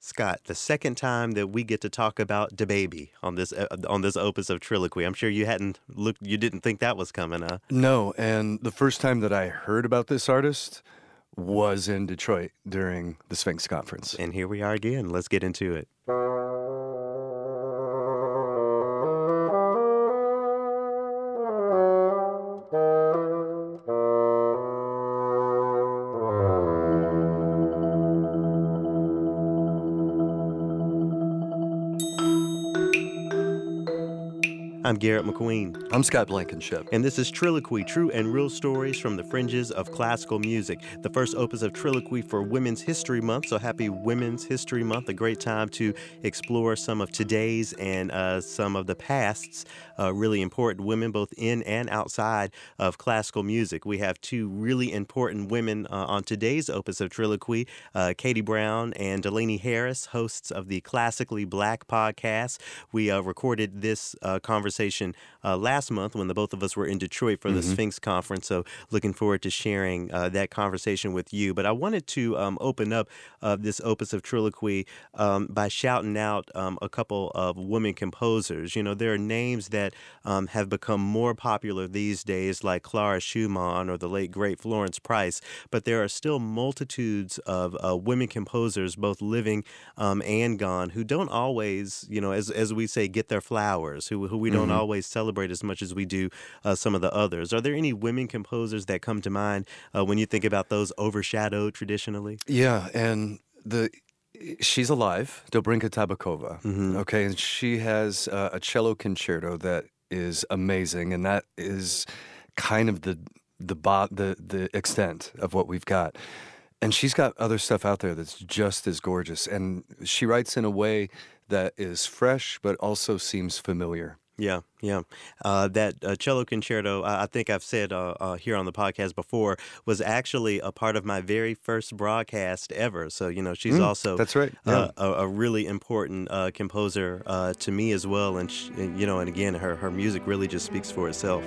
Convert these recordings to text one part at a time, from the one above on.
Scott, the second time that we get to talk about DaBaby on this uh, on this opus of Triloquy. I'm sure you hadn't looked, you didn't think that was coming, huh? No, and the first time that I heard about this artist was in Detroit during the Sphinx conference. And here we are again. Let's get into it. I'm Garrett McQueen. I'm Scott Blankenship. And this is Triloquy, true and real stories from the fringes of classical music. The first opus of Triloquy for Women's History Month. So happy Women's History Month. A great time to explore some of today's and uh, some of the past's uh, really important women, both in and outside of classical music. We have two really important women uh, on today's opus of Triloquy uh, Katie Brown and Delaney Harris, hosts of the Classically Black podcast. We uh, recorded this uh, conversation conversation uh, last month when the both of us were in Detroit for the mm-hmm. Sphinx conference. So looking forward to sharing uh, that conversation with you. But I wanted to um, open up uh, this opus of Triloquy um, by shouting out um, a couple of women composers. You know, there are names that um, have become more popular these days, like Clara Schumann or the late great Florence Price. But there are still multitudes of uh, women composers, both living um, and gone, who don't always, you know, as as we say, get their flowers. Who who we don't mm-hmm. always celebrate as much as we do uh, some of the others. Are there any women composers that come to mind uh, when you think about those overshadowed traditionally? Yeah, and the she's alive, Dobrinka Tabakova. Mm-hmm. Okay, and she has uh, a cello concerto that is amazing, and that is kind of the the bo- the the extent of what we've got. And she's got other stuff out there that's just as gorgeous, and she writes in a way that is fresh but also seems familiar. Yeah, yeah. Uh, that uh, cello concerto, I, I think I've said uh, uh, here on the podcast before, was actually a part of my very first broadcast ever. So, you know, she's mm, also that's right. Uh, yeah. A, a, really important uh, composer to me as well. And, she, you know, and again, her, her music really just speaks for itself.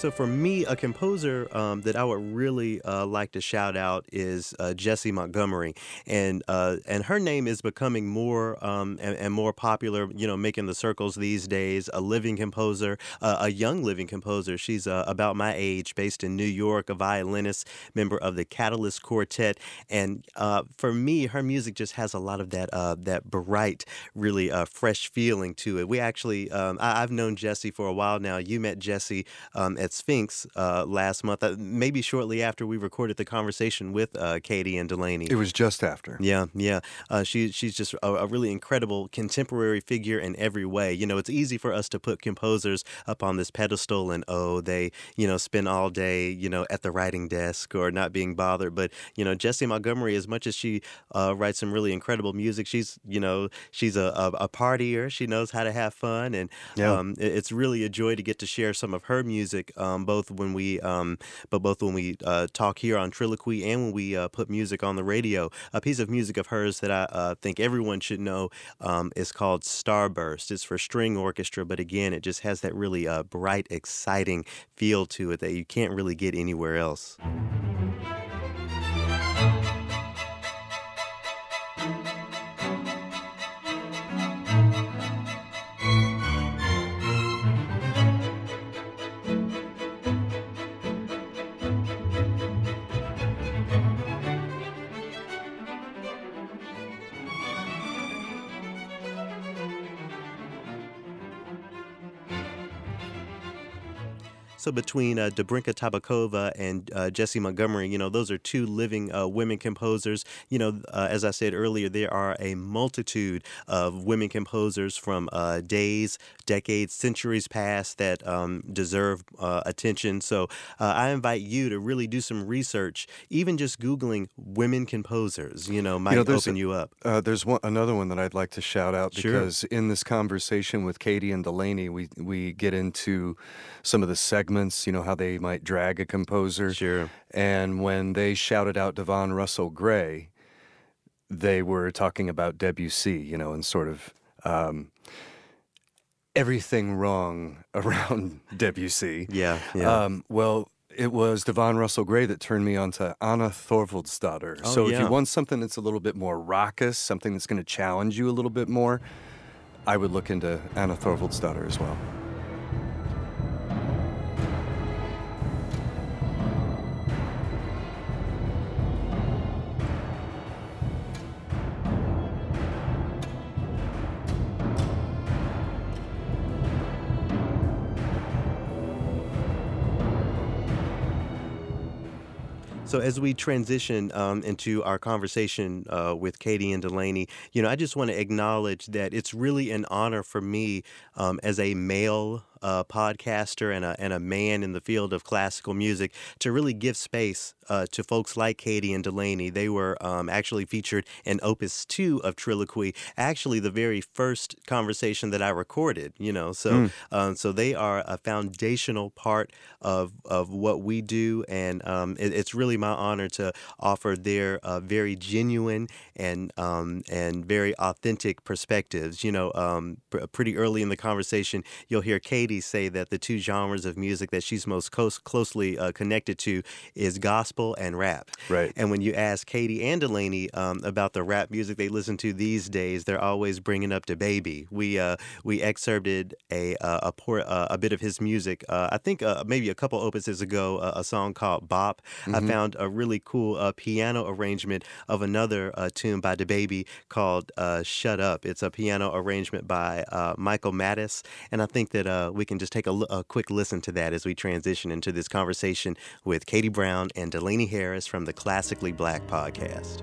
So for me, a composer um, that I would really uh, like to shout out is uh, Jessie Montgomery, and uh, and her name is becoming more um, and, and, more popular. You know, making the circles these days. A living composer, uh, a young living composer. She's uh, about my age, based in New York, a violinist, member of the Catalyst Quartet, and uh, for me, her music just has a lot of that that bright, really fresh feeling to it. We actually, um, I, have known Jessie for a while now. You met Jessie um, at at Sphinx uh, last month, uh, maybe shortly after we recorded the conversation with uh, Katie and Delaney. It was just after. Yeah, yeah. Uh, she she's just a, a, really incredible contemporary figure in every way. You know, it's easy for us to put composers up on this pedestal and oh, they you know spend all day you know at the writing desk or not being bothered. But you know, Jessie Montgomery, as much as she uh, writes some really incredible music, she's you know she's a, a, a partier. She knows how to have fun, and yeah. um, it, it's really a joy to get to share some of her music um, both when we um, but both when we uh, talk here on Triloquy and when we uh, put music on the radio. A piece of music of hers that I uh, think everyone should know um, is called Starburst. It's for string orchestra, but again, it just has that really uh, bright, exciting feel to it that you can't really get anywhere else. So between uh, Dobrinka Tabakova and uh, Jessie Montgomery, you know, those are two living uh, women composers. You know, uh, as I said earlier, there are a multitude of women composers from uh, days, decades, centuries past that um, deserve uh, attention. So I invite you to really do some research, even just Googling women composers, you know, might you know, open a, you up. there's one, another one that I'd like to shout out because sure. in this conversation with Katie and Delaney, we, we get into some of the segments, you know, how they might drag a composer. Sure. And when they shouted out Devon Russell Gray, they were talking about Debussy, you know, and sort of um, everything wrong around Debussy. Yeah, yeah. Um, well, it was Devon Russell Gray that turned me on to Anna Thorvaldsdottir. Oh, so yeah. if you want something that's a little bit more raucous, something that's going to challenge you a little bit more, I would look into Anna Thorvaldsdottir as well. So as we transition um, into our conversation uh, with Katie and Delaney, you know, I just want to acknowledge that it's really an honor for me um, as a male uh, podcaster and a, and a man in the field of classical music to really give space uh, to folks like Katie and Delaney. They were um, actually featured in Opus 2 of Triloquy, actually the very first conversation that I recorded, you know. So mm. um, so they are a foundational part of, of what we do, and um, it, it's really my honor to offer their uh, very genuine and um, and very authentic perspectives. You know, um, pr- pretty early in the conversation, you'll hear Katie say that the two genres of music that she's most close, closely uh, connected to is gospel and rap. Right. And when you ask Katie and Delaney um, about the rap music they listen to these days, they're always bringing up DaBaby. We uh, we excerpted a uh, a, por- uh, a bit of his music. Uh, I think uh, maybe a couple opuses ago, a song called "Bop." Mm-hmm. I found a really cool piano arrangement of another tune by DaBaby called "Shut Up." It's a piano arrangement by Michael Mattis, and I think that we can just take a, a quick listen to that as we transition into this conversation with Katie Brown and Delaney Harris from the Classically Black podcast.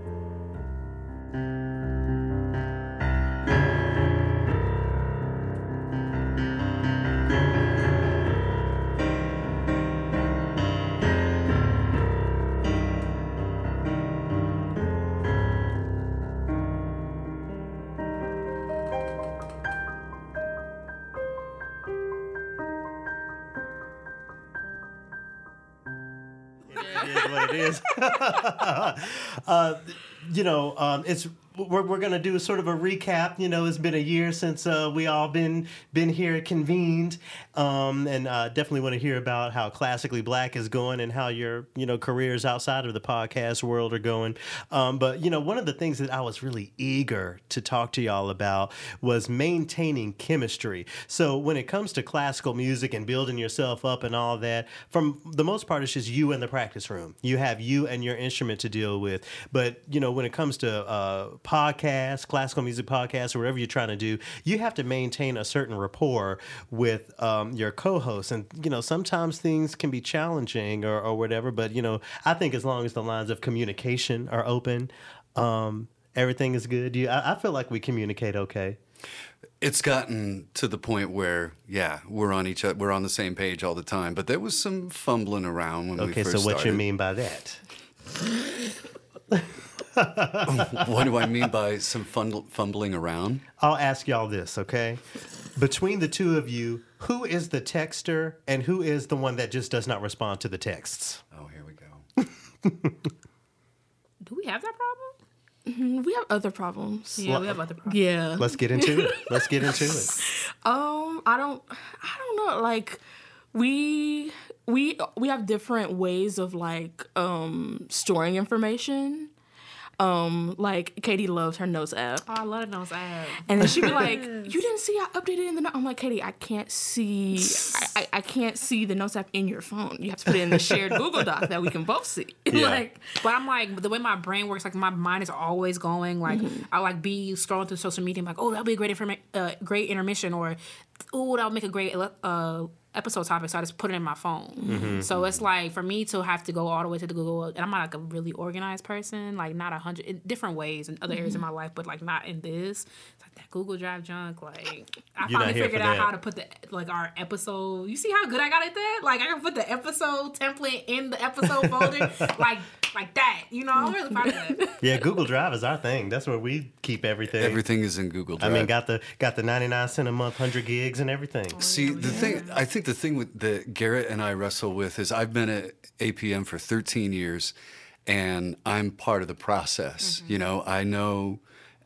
What it is. uh, you know, um, it's we're, we're going to do sort of a recap. You know, it's been a year since uh, we all been been here convened, um, and uh, definitely want to hear about how classically black is going and how your you know careers outside of the podcast world are going. Um, but you know, one of the things that I was really eager to talk to y'all about was maintaining chemistry. So when it comes to classical music and building yourself up and all that, from the most part, it's just you in the practice room. You have you and your instrument to deal with. But you know, when it comes to uh, podcast, classical music podcast, or whatever you're trying to do, you have to maintain a certain rapport with um, your co-host. And you know, sometimes things can be challenging or, or whatever. But you know, I think as long as the lines of communication are open, um, everything is good. You, I, I feel like we communicate okay. It's gotten to the point where, yeah, we're on each other, we're on the same page all the time. But there was some fumbling around when okay, we first started. Okay, so what you mean by that? what do I mean by some fumbling around? I'll ask y'all this, okay? Between the two of you, who is the texter and who is the one that just does not respond to the texts? Oh, here we go. do we have that problem? Mm-hmm. We have other problems. Yeah, well, we have other problems. Yeah. Let's get into it. Let's get into it. Um, I don't I don't know, like we we we have different ways of like um storing information um, like Katie loves her notes app. Oh, I love the notes app. And then she'd be like, "You didn't see I updated in the note." I'm like, Katie, I can't see. I, I, I, can't see the notes app in your phone. You have to put it in the shared Google Doc that we can both see. Yeah. like, but I'm like the way my brain works. Like my mind is always going. Like mm-hmm. I like be scrolling through social media. I'm like, oh, that'll be a great informa- uh, great intermission, or oh, that'll make a great uh, episode topic, so I just put it in my phone. Mm-hmm. So it's like for me to have to go all the way to the Google, and I'm not like a really organized person, like not a hundred in different ways in other areas Mm-hmm. of my life, but like not in this. It's like that Google Drive junk. Like I You're finally figured out that. how to put the like our episode. You see how good I got at that? Like I can put the episode template in the episode folder, like like that. You know, I'm really proud of that. Yeah, Google Drive is our thing. That's where we keep everything. Everything is in Google Drive. I mean, got the got the ninety nine cent a month, hundred gigs, and everything. See, the thing I think the thing with that Garrett and I wrestle with is I've been at APM for 13 years, and I'm part of the process. Mm-hmm. You know, I know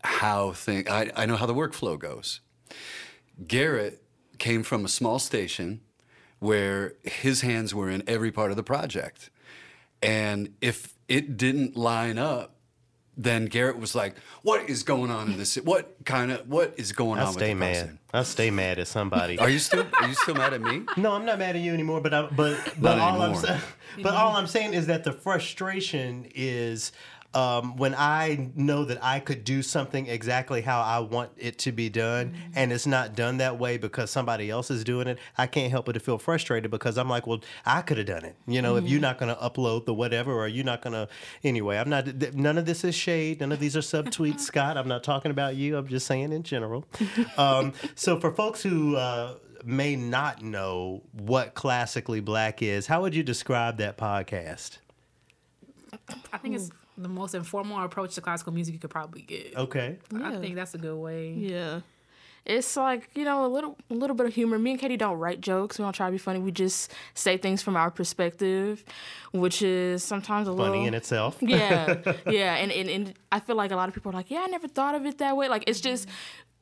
how thing I, I know how the workflow goes. Garrett came from a small station where his hands were in every part of the project, and if it didn't line up. Then Garrett was like, "What is going on in this? What kind of what is going I on?" stay mad. process?" I stay mad at somebody. Are you still Are you still mad at me? No, I'm not mad at you anymore. But I, but but all I'm anymore. saying, but all I'm saying is that the frustration is um, when I know that I could do something exactly how I want it to be done, and it's not done that way because somebody else is doing it. I can't help but to feel frustrated because I'm like, well, I could have done it. You know, if you're not going to upload the whatever, or you're not going to anyway. I'm not. th- None of this is shade. None of these are subtweets, Scott. I'm not talking about you. I'm just saying in general. Um, so for folks who uh, may not know what classically black is, how would you describe that podcast? I think it's the most informal approach to classical music you could probably get. Okay. I think that's a good way. Yeah. It's like, you know, a little a little bit of humor. Me and Katie don't write jokes. We don't try to be funny. We just say things from our perspective, which is sometimes a little Funny in itself. yeah, yeah, and, and and I feel like a lot of people are like, yeah, I never thought of it that way. Like it's just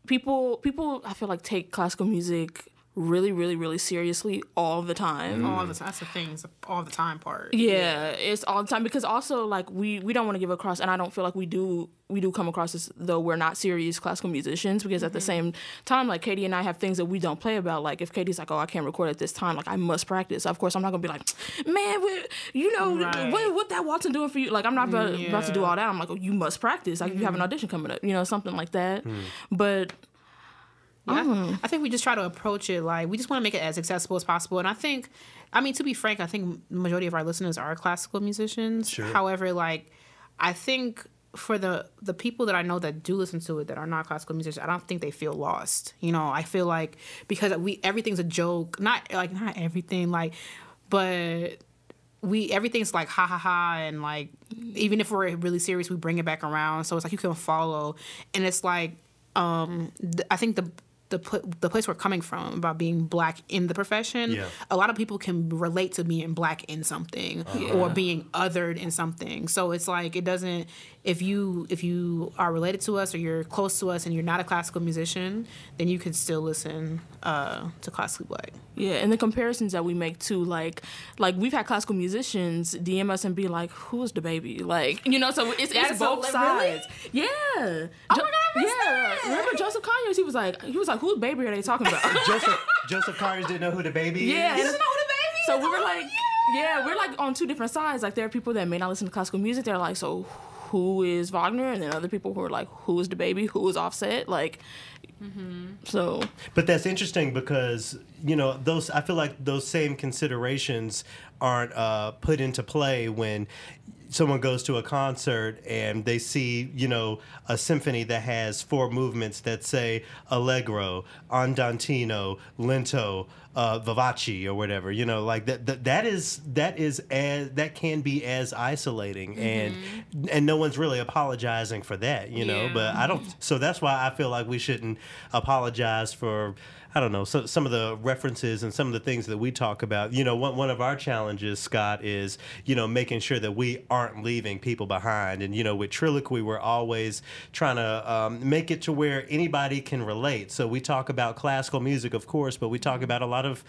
people people I feel like take classical music really, really, really seriously all the time. All the mm. time. That's the thing. It's all the time part. Yeah, it's all the time because also like we we don't want to give across, and I don't feel like we do we do come across as though we're not serious classical musicians because at the mm-hmm. same time, like Katie and I have things that we don't play about. Like if Katie's like, oh, I can't record at this time, like I must practice. Of course, I'm not gonna be like, man, we, you know Right. what what that Watson doing for you? Like I'm not about, about to do all that. I'm like, oh, you must practice. Like you have an mm-hmm. audition coming up, you know, something like that. Mm. But Yeah, Mm. I, think we just try to approach it like we just want to make it as accessible as possible. And I think, I mean, to be frank, I think the majority of our listeners are classical musicians. Sure. However, like, I think for the the people that I know that do listen to it that are not classical musicians, I don't think they feel lost. You know, I feel like because we everything's a joke, not like not everything, like, but we everything's like ha ha ha and like even if we're really serious we bring it back around so it's like you can follow and it's like um th- i think the the, pl- the place we're coming from about being black in the profession Yeah. a lot of people can relate to being black in something uh-huh. or being othered in something so it's like it doesn't if you if you are related to us or you're close to us and you're not a classical musician then you can still listen uh, to classically black Yeah, and the comparisons that we make too, like, like we've had classical musicians DM us and be like, "Who's the baby?" Like, you know, so it's, That's it's so- both really? sides. Yeah. Oh my God, I missed yeah. that. Remember Joseph Conyers? He was like, he was like, "Whose baby are they talking about?" Joseph Joseph Conyers didn't know who the baby is. yeah. He doesn't know who the baby is. So we were like, yeah, we're like on two different sides. Like there are people that may not listen to classical music. They're like, so who is Wagner? And then other people who are like, who is the baby? Who is Offset? Like, so But that's interesting because you know those. I feel like those same considerations aren't uh, put into play when someone goes to a concert and they see you know a symphony that has four movements that say allegro, andantino, lento. Uh, vivace or whatever you know like that, that that is that is as that can be as isolating and and no one's really apologizing for that you know Yeah. but i don't so that's why I feel like we shouldn't apologize for I don't know so, some of the references and some of the things that we talk about. You know, one one of our challenges, Scott, is you know making sure that we aren't leaving people behind. And you know, with Triloquy, we're always trying to um, make it to where anybody can relate. So we talk about classical music, of course, but we talk about a lot of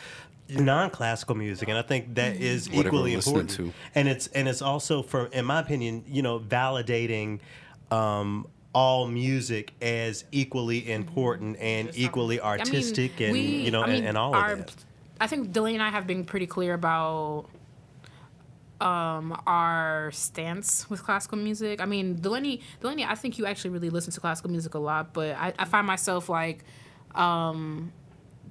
non-classical music and i think that is Whatever equally important to. and it's and it's also for in my opinion you know validating um all music as equally important and equally artistic and we- you know I and, and all our- of that I think Delaney and I have been pretty clear about um, our stance with classical music. I mean, Delaney, Delaney, I think you actually really listen to classical music a lot, but I, I find myself like um,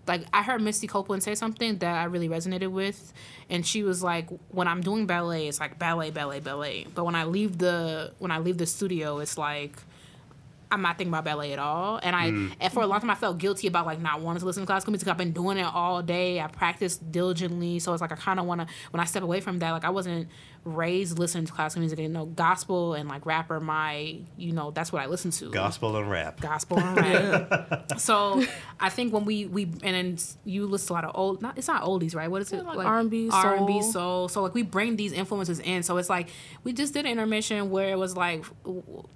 like I heard Misty Copeland say something that I really resonated with, and she was like, "When I'm doing ballet, it's like ballet, ballet, ballet. But when I leave the when I leave the studio, it's like." I'm not thinking about ballet at all, and I mm. and for a long time I felt guilty about like not wanting to listen to classical music. I've been doing it all day. I practiced diligently, so it's like I kind of want to. When I step away from that, like I wasn't raised listening to classical music. And you know, gospel and like rapper. My, you know, that's what I listen to Gospel and rap. gospel and rap. so I think when we we and then you listen to a lot of old not it's not oldies right what is it like R&B, R and B soul. soul so like we bring these influences in so it's like we just did an intermission where it was like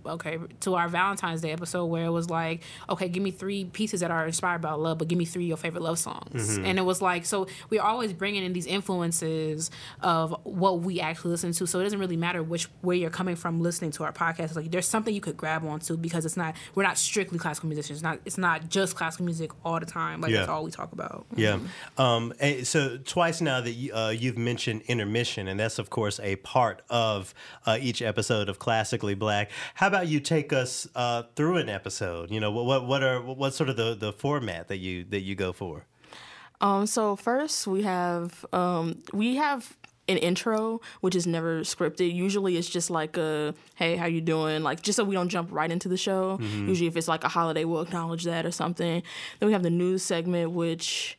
okay to our Valentine's Day episode where it was like okay give me three pieces that are inspired by love but give me three of your favorite love songs mm-hmm. and it was like so we're always bringing in these influences of what we actually listen to so it doesn't really matter which where you're coming from listening to our podcast It's like there's something you could grab onto because it's not we're not strictly classical musicians not it's not just classical music all the time like that's all we talk about Yeah. Um, so twice now that you, uh, you've mentioned intermission, and that's of course a part of uh, each episode of Classically Black. How about you take us uh, through an episode? You know, what what, what are what's sort of the, the format that you that you go for? Um, so first we have um, we have an intro which is never scripted. Usually it's just like a hey how you doing like just so we don't jump right into the show. Usually if it's like a holiday we'll acknowledge that or something. Then we have the news segment which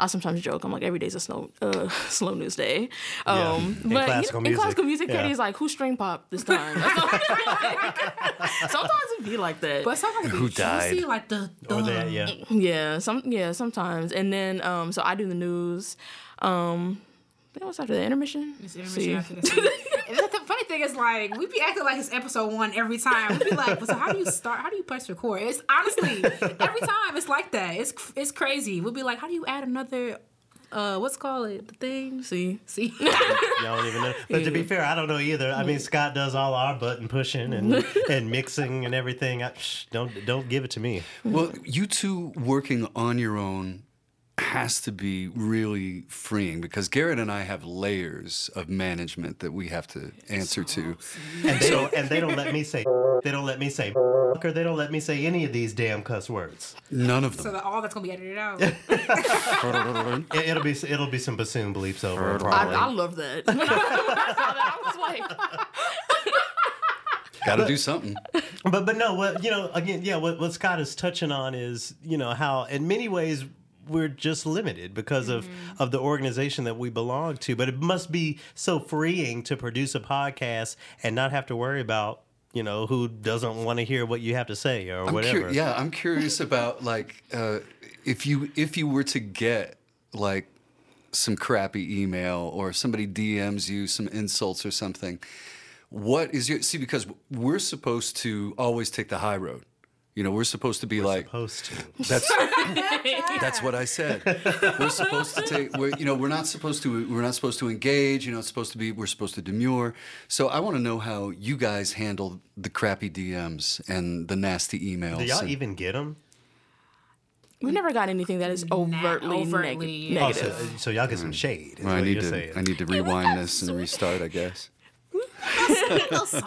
I sometimes joke I'm like every day's a slow uh, slow news day. Um, In but classical you know, music. in classical music, Yeah. Katie's like who string pop this time. Sometimes it'd be like that. but sometimes Who it be juicy, died? like the, Or the that, yeah. Yeah, some yeah, sometimes. And then um so I do the news. Um then what's after the intermission? It's See. intermission after this. And the funny thing is, like, we be acting like it's episode one every time. We be like, but so how do you start? How do you press record? It's honestly every time it's like that. It's it's crazy. We'll be like, how do you add another? Uh, what's it called it the thing? See. See, Y'all don't even know. But to be fair, I don't know either. I mean, Scott does all our button pushing and and mixing and everything. I, shh, don't don't give it to me. Well, you two working on your own has to be really freeing because Garrett and I have layers of management that we have to answer to. And they don't and they don't let me say they don't let me say or they don't let me say any of these damn cuss words. None of so them. that all that's gonna be edited out. It, it'll be it'll be some bassoon bleeps over it, I, probably. I love that. When I, when I saw that, I was like, Got to do something. But but no, what you know again, yeah, what what Scott is touching on is you know how in many ways we're just limited because of of the organization that we belong to. But it must be so freeing to produce a podcast and not have to worry about you know who doesn't want to hear what you have to say or I'm whatever. cur- yeah, I'm curious about like uh, if you if you were to get like some crappy email or somebody DMs you some insults or something. What is your see? Because we're supposed to always take the high road. You know, we're supposed to be like Supposed to. that's that's what I said. We're supposed to take. We're, you know, we're not supposed to. We're not supposed to engage. You know, it's supposed to be. We're supposed to demure. So I want to know how you guys handle the crappy DMs and the nasty emails. Do y'all and- even get them? we never got anything that is overtly, overtly, neg- yeah. Oh, so, so y'all get some hmm. shade. Is Well, I need you're to. saying. I need to rewind this and restart. I guess.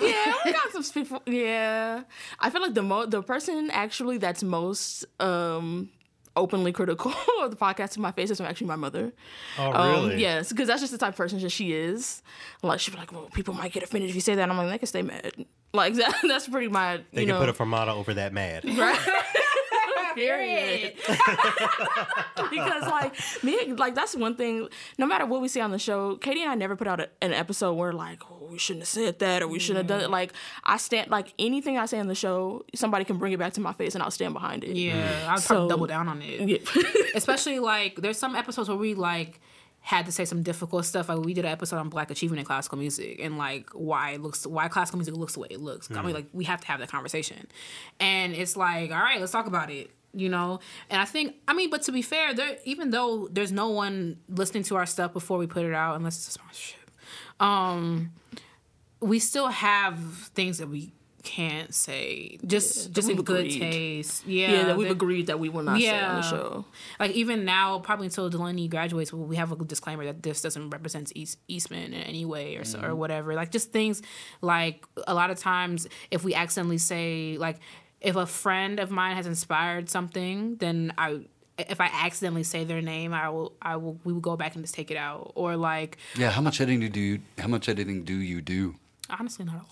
yeah, we got some people. Yeah, I feel like the mo- the person actually that's most um openly critical of the podcast to my face is actually my mother. oh Um, really? yes, because that's just the type of person that she is. Like she'd be like, "Well, people might get offended if you say that." And I'm like, "They can stay mad." Like that. That's pretty my. They you can know, put a fermata over that mad. Period. because like me, like that's one thing. No matter what we say on the show, Katie and I never put out a, an episode where like, oh, we shouldn't have said that or we shouldn't have done it. Mm-hmm. Like I stand, like anything I say on the show, somebody can bring it back to my face and I'll stand behind it. yeah, mm-hmm. I'll So- probably double down on it. Yeah. especially like there's some episodes where we like had to say some difficult stuff. Like we did an episode on black achievement in classical music and like why it looks why classical music looks the way it looks. I mean, mm-hmm. like we have to have that conversation, and it's like, all right, let's talk about it. You know, and I think I mean, but to be fair, there even though there's no one listening to our stuff before we put it out, unless it's a sponsorship, um, we still have things that we can't say just just in good agreed. taste. Yeah, yeah, that we've agreed that we will not say on the show. like even now, probably until Delaney graduates, we have a disclaimer that this doesn't represent East, Eastman in any way or so, or whatever. Like just things like a lot of times, if we accidentally say like, if a friend of mine has inspired something, then I if I accidentally say their name, I will I will we will go back and just take it out. Or like Yeah, how much editing do you how much editing do you do? honestly not a lot.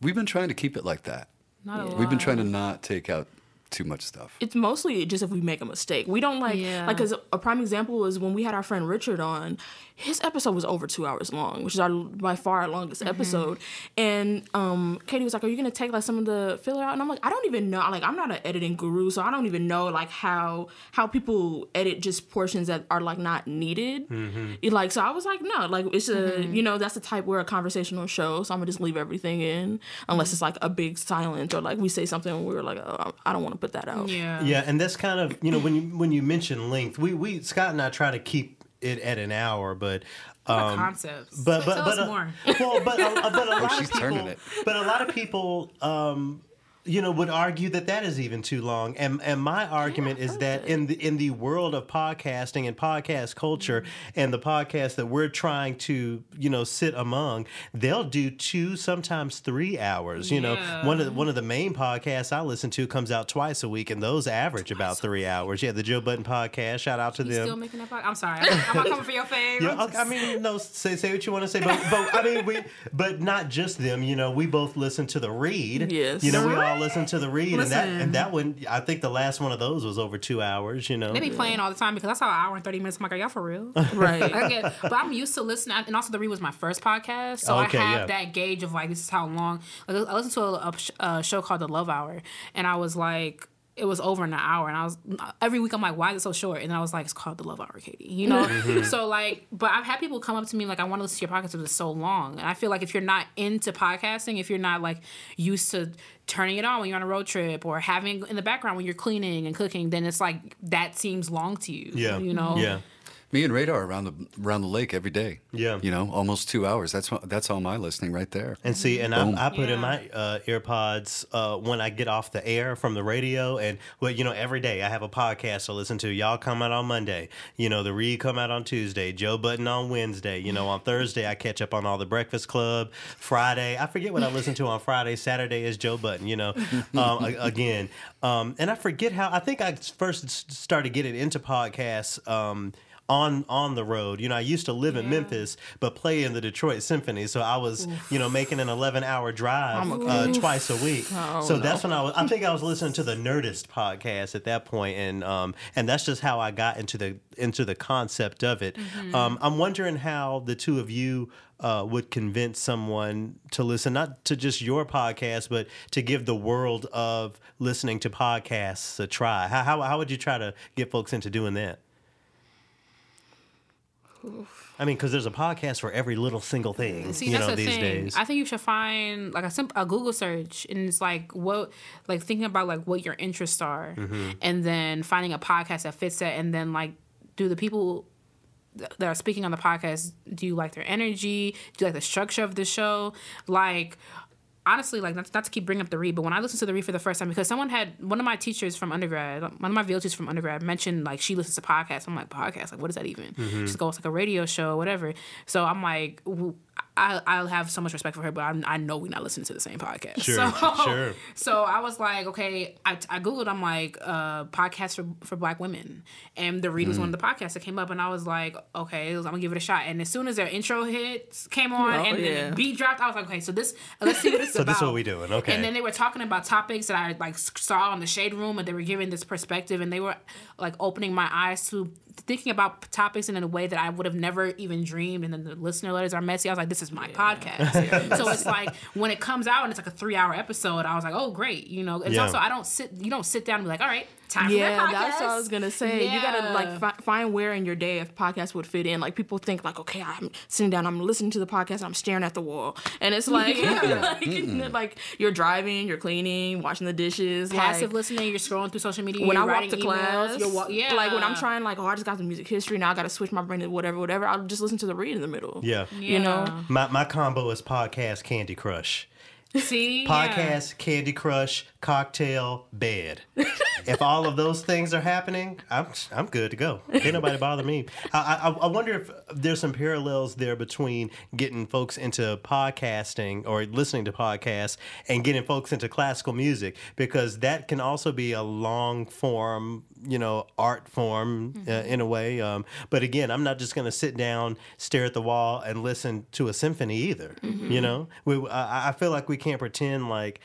We've been trying to keep it like that. Not a lot. We've been trying to not take out too much stuff. it's mostly just if we make a mistake. We don't like Yeah. like because a prime example is when we had our friend Richard on. His episode was over two hours long, which is our by far our longest Mm-hmm. episode. And um, Katie was like, "Are you gonna take like some of the filler out?" And I'm like, "I don't even know. Like, I'm not an editing guru, so I don't even know like how how people edit just portions that are like not needed. Mm-hmm. Like, so I was like, no, like it's a Mm-hmm. you know that's the type we're a conversational show, so I'm gonna just leave everything in unless it's like a big silence or like we say something and we were like, oh, I don't want to put that out. Yeah. Yeah, and that's kind of you know when you when you mention length, we we Scott and I try to keep it at an hour, but What um, concepts. but but Tell but uh, more. well, but a, but a lot of people, but a lot of people, um, you know, would argue that that is even too long. And and my argument is that in the in the world of podcasting and podcast culture mm-hmm. and the podcast that we're trying to you know sit among, they'll do two, sometimes three hours. You know, one of the, one of the main podcasts I listen to comes out twice a week, and those average about three hours. Yeah, the Joe Budden podcast. Shout out to You them. still making that podcast? I'm sorry. I'm, not coming for your fave. Yeah, I'm I mean, no, say say what you want to say, but, but I mean, we, but not just them. You know, we both listen to the read. Yes. You know, we all listen to the read, and that and that one, I think the last one of those was over two hours. You know, They be playing all the time because that's how an hour and 30 minutes. I'm like, are y'all for real? Right. I get, but I'm used to listening. And also, The Read was my first podcast. So Okay, I have yeah. that gauge of like, this is how long. I listened to a, a, a show called The Love Hour. And I was like, it was over in an hour. And I was, every week, I'm like, why is it so short? And then I was like, it's called The Love Hour, Katie. You know? Mm-hmm. so, like, but I've had people come up to me like, I want to listen to your podcast because it's so long. And I feel like if you're not into podcasting, if you're not like used to turning it on when you're on a road trip or having in the background when you're cleaning and cooking, then it's like, that seems long to you. yeah, You know? yeah. Me and Radar around the around the lake every day. Yeah. You know, almost two hours. That's that's all my listening right there. And see, and I, I put in my uh, AirPods uh, when I get off the air from the radio, and well, you know, every day I have a podcast to listen to. Y'all come out on Monday, you know, the read come out on Tuesday, Joe Budden on Wednesday. You know, on Thursday I catch up on all the Breakfast Club. Friday, I forget what I listen to on Friday. Saturday is Joe Budden. You know, um, again, um, and I forget how. I think I first started getting into podcasts. Um, on on the road. You know, I used to live in Yeah. Memphis, but play in the Detroit Symphony. So I was, you know, making an 11 hour drive uh, twice a week. Oh, so no. that's when I was. I think I was listening to the Nerdist podcast at that point, and um, and that's just how I got into the into the concept of it. Mm-hmm. Um, I'm wondering how the two of you. Uh, would convince someone to listen not to just your podcast, but to give the world of listening to podcasts a try. How, how, how would you try to get folks into doing that? I mean, because there's a podcast for every little single thing, See, you that's know, the these thing. days. I think you should find like a simple a Google search, and it's like what, like thinking about like what your interests are, Mm-hmm. and then finding a podcast that fits that, and then like, do the people th- that are speaking on the podcast do you like their energy? Do you like the structure of the show? Like. Honestly, like not, not to keep bringing up the read, but when I listened to the read for the first time, because someone had one of my teachers from undergrad, one of my VO teachers from undergrad mentioned like she listens to podcasts. I'm like, podcast, like what is that even? Mm-hmm. She's like, oh, it's like a radio show, whatever. So I'm like, I, I'll have so much respect for her, but I, I know we're not listening to the same podcast. Sure, so, sure. So I was like, okay, I, I Googled, I'm like, uh, podcast for, for black women. And the read was Mm. one of the podcasts that came up, and I was like, okay, I'm gonna give it a shot. And as soon as their intro hits came on Oh, and yeah. the beat dropped, I was like, okay, so this, let's see what it's So about. this is what we doing, okay. And then they were talking about topics that I like saw in the shade room, and they were giving this perspective, and they were like opening my eyes to thinking about topics in a way that I would have never even dreamed. And then the listener letters are messy. I was like, this is my podcast. so it's like when it comes out and it's like a three hour episode, I was like, oh great, you know. It's Yeah. also I don't sit, you don't sit down and be like, all right, time Yeah, for my that's what I was gonna say. You gotta like fi- find where in your day if podcast would fit in. Like people think like, okay, I'm sitting down, I'm listening to the podcast, I'm staring at the wall, and it's like, like, like you're driving, you're cleaning, washing the dishes, passive like, listening. You're scrolling through social media. when I you're walk to emails, class, You're wa- yeah, like when I'm trying, like, oh, I just got the music history now, I gotta switch my brain to whatever, whatever. I'll just listen to the read in the middle. yeah. you know? My, my combo is podcast Candy Crush. See, yeah. Podcast, Candy Crush, cocktail, bed. if all of those things are happening, I'm I'm good to go. Can't nobody bother me. I, I, I wonder if there's some parallels there between getting folks into podcasting or listening to podcasts and getting folks into classical music because that can also be a long form, you know, art form uh, in a way. Um, but again, I'm not just going to sit down, stare at the wall, and listen to a symphony either. You know, we, I, I feel like we can't pretend like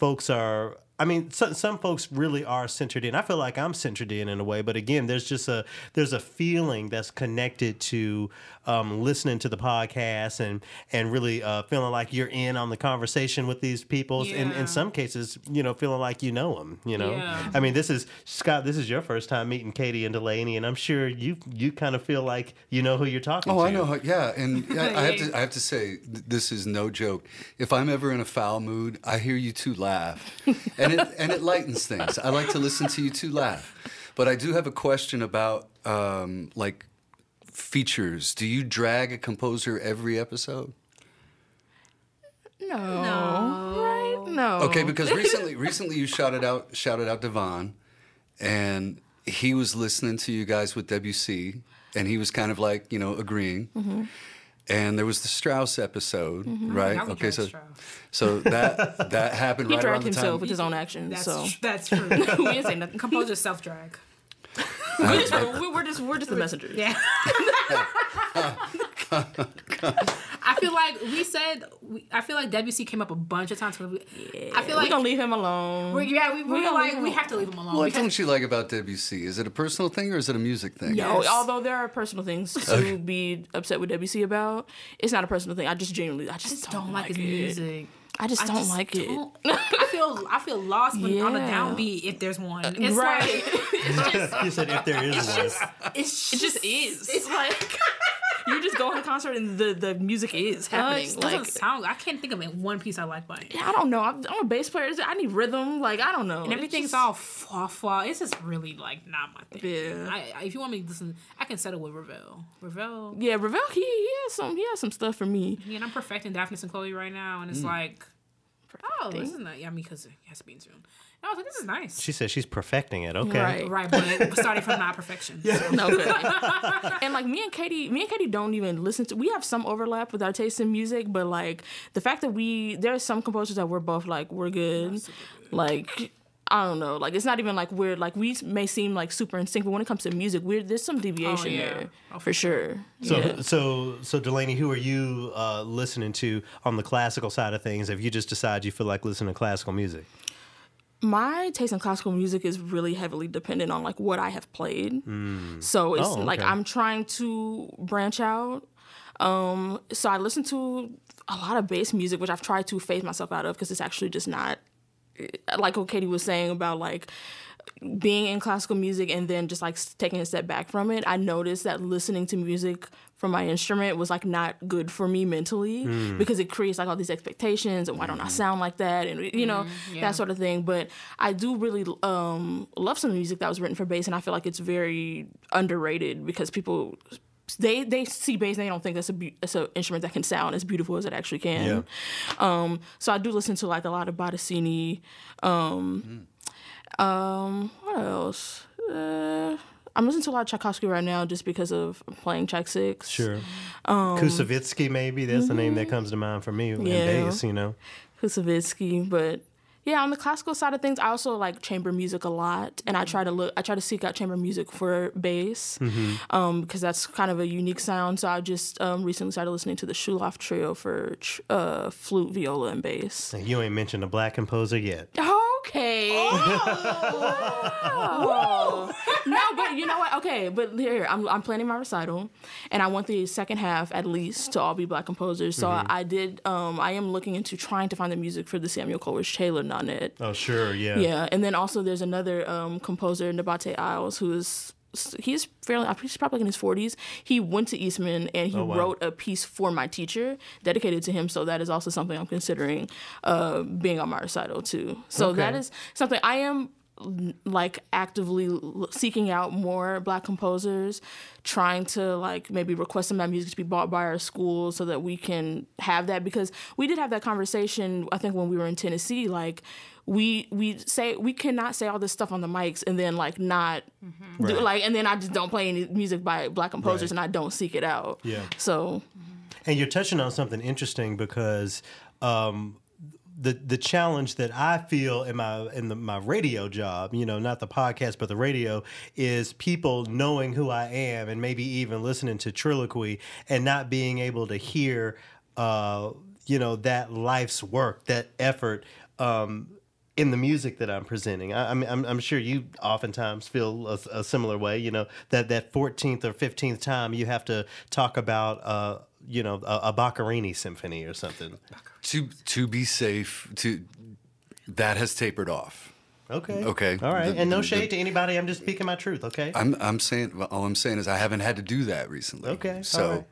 folks are I mean, some some folks really are centered in. I feel like I'm centered in in a way, but again, there's just a there's a feeling that's connected to um, listening to the podcast and and really uh, feeling like you're in on the conversation with these people. In Yeah. in some cases, you know, feeling like you know them. You know, Yeah. I mean, this is Scott. This is your first time meeting Katie and Delaney, and I'm sure you you kind of feel like you know who you're talking to. Oh, to. I know. Yeah, and I, I have to. I have to say, this is no joke. If I'm ever in a foul mood, I hear you two laugh, and it and it lightens things. I like to listen to you two laugh. But I do have a question about um, like features. Do you drag a composer every episode? No. Right? No. Okay, because recently, recently you shouted out shouted out Devon, and he was listening to you guys with Debussy, and he was kind of like you know agreeing. Mm-hmm. And there was the Strauss episode, mm-hmm. right? I Okay, so Strauss. so that that happened He right dragged around the himself time. with his own actions. That's so tr- that's true. we didn't say nothing. Composer self drag. we're, just, we- we're just we're just the messengers. Yeah. I feel like we said. We, I feel like WC came up a bunch of times. 'cause We, I feel like We're gonna leave him alone. we're, yeah, we, we're gonna like we have to leave him alone. What because- don't you like about Debussy? Is it a personal thing or is it a music thing? No, Yes. although there are personal things to be upset with WC about, it's not a personal thing. I just genuinely, I just, I just don't, don't like his it. music. I just I don't just like it. don't- I feel I feel lost when on a downbeat if there's one. Uh, it's right. like you said if there is one. it's It just is. It's like you just go on a concert and the the music is Uh, happening. just doesn't like sound. I can't think of it one piece I like by him. I don't know. I'm, I'm a bass player. I need rhythm. Like I don't know. And everything's all fa fa. It's just really like not my thing. Yeah. I, I, if you want me to listen, I can settle with Ravel. Ravel. yeah. Ravel, he, he has some. He has some stuff for me. Yeah, and I'm perfecting Daphnis and Chloe right now, and it's like, oh, this is not. Yeah, I mean, because it has to be in June. And I was like, this is nice. She said she's perfecting it. Okay. Right. Right, but starting from not perfection. Yeah. No good. and like me and Katie, me and Katie don't even listen to. We have some overlap with our taste in music, but like the fact that we there are some composers that we're both like we're good. Like I don't know. Like it's not even like we're like we may seem like super in sync, but when it comes to music, we're there's some deviation yeah. there Oh, for sure. So, yeah. so, so Delaney, who are you uh, listening to on the classical side of things? If you just decide you feel like listening to classical music, my taste in classical music is really heavily dependent on like what I have played. So it's Oh, like. I'm trying to branch out. Um, so I listen to a lot of bass music, which I've tried to phase myself out of because it's actually just not like what Katie was saying about like being in classical music and then just like taking a step back from it. I noticed that listening to music from my instrument was like not good for me mentally because it creates like all these expectations and why don't I sound like that and you know yeah. that sort of thing. But I do really um, love some music that was written for bass and I feel like it's very underrated because people they they see bass and they don't think that's a be- that's an instrument that can sound as beautiful as it actually can. Um, so I do listen to like a lot of Bottesini. Um, um, what else? Uh, I'm listening to a lot of Tchaikovsky right now just because of playing Tchaik Six. sure. Koussevitzky, maybe that's the name that comes to mind for me Um, mm-hmm. Yeah. bass. You know, Koussevitzky, but yeah, on the classical side of things, I also like chamber music a lot, and I try to look, I try to seek out chamber music for bass, um, because that's kind of a unique sound. So I just um, recently started listening to the Schulhoff Trio for uh, flute, viola, and bass. you ain't mentioned a black composer yet. Okay. Wow. no, but you know what? Okay, but here I'm I'm planning my recital, and I want the second half at least to all be black composers. So I did. Um, I am looking into trying to find the music for the Samuel Coleridge Taylor nonet. Oh, sure, yeah. Yeah, and then also there's another um, composer, Nabate Isles, who is he's fairly he's probably in his 40s. He went to Eastman and he Oh, wow. wrote a piece for my teacher dedicated to him. So that is also something I'm considering uh, being on my recital too. So Okay. that is something I am like actively seeking out more black composers trying to like maybe request some of that music to be bought by our school so that we can have that because we did have that conversation i think when we were in tennessee like we we say we cannot say all this stuff on the mics and then like not do, Right. like and then i just don't play any music by black composers Right. and i don't seek it out Yeah. so And you're touching on something interesting because um, the the challenge that I feel in my in the, my radio job, you know, not the podcast but the radio, is people knowing who I am and maybe even listening to Triloquy and not being able to hear, uh, you know, that life's work, that effort. Um, in the music that I'm presenting, I, I'm, I'm I'm sure you oftentimes feel a, a similar way. You know that that 14th or 15th time you have to talk about, uh, you know, a, a Boccherini symphony or something. To to be safe, to that has tapered off. Okay. Okay. All right. The- and no the- shade to anybody. I'm just speaking my truth. Okay. I'm I'm saying well, all I'm saying is I haven't had to do that recently. Okay, So,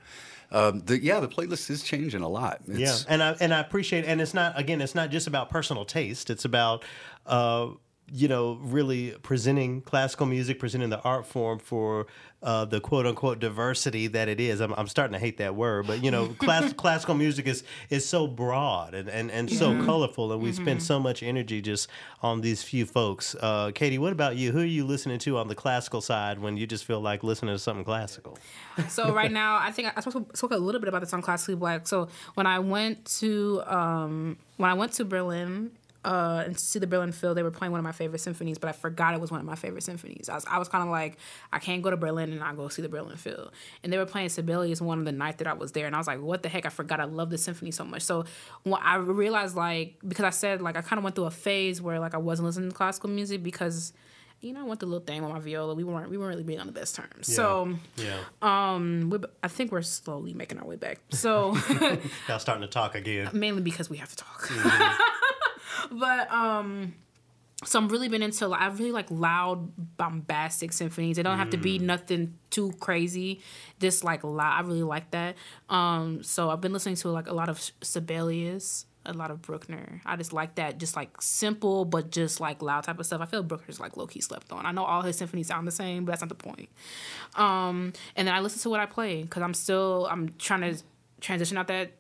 right. um, the, yeah, the playlist is changing a lot. yeah. And I and I appreciate. And it's not again. It's not just about personal taste. It's about. Uh, you know, really presenting classical music, presenting the art form for uh, the quote unquote diversity that it is. I'm, I'm starting to hate that word, but you know, class, classical music is is so broad and, and, and so colorful, and we spend so much energy just on these few folks. Uh, Katie, what about you? Who are you listening to on the classical side when you just feel like listening to something classical? so right now, I think I spoke, spoke a little bit about this on Classically Black. So when I went to um, when I went to Berlin uh, and to see the Berlin Phil, they were playing one of my favorite symphonies, but I forgot it was one of my favorite symphonies. I was, I was kind of like, I can't go to Berlin and not go see the Berlin Phil. And they were playing Sibelius one of the night that I was there, and I was like, what the heck? I forgot I love this symphony so much. So when I realized like because I said like I kind of went through a phase where like I wasn't listening to classical music because. You know, I went a little thing with my viola. We weren't we weren't really being on the best terms. So Yeah. um, we, I think we're slowly making our way back. So Now starting to talk again. mainly because we have to talk. but um, so I'm really been into. I really like loud, bombastic symphonies. They don't have to be nothing too crazy. Just like loud. I really like that. Um, so I've been listening to like a lot of Sibelius. A lot of Bruckner. I just like that, just like simple but just like loud type of stuff. I feel Bruckner's like low key slept on. I know all his symphonies sound the same, but that's not the point. Um, and then I listen to what I play because I'm still I'm trying to transition out that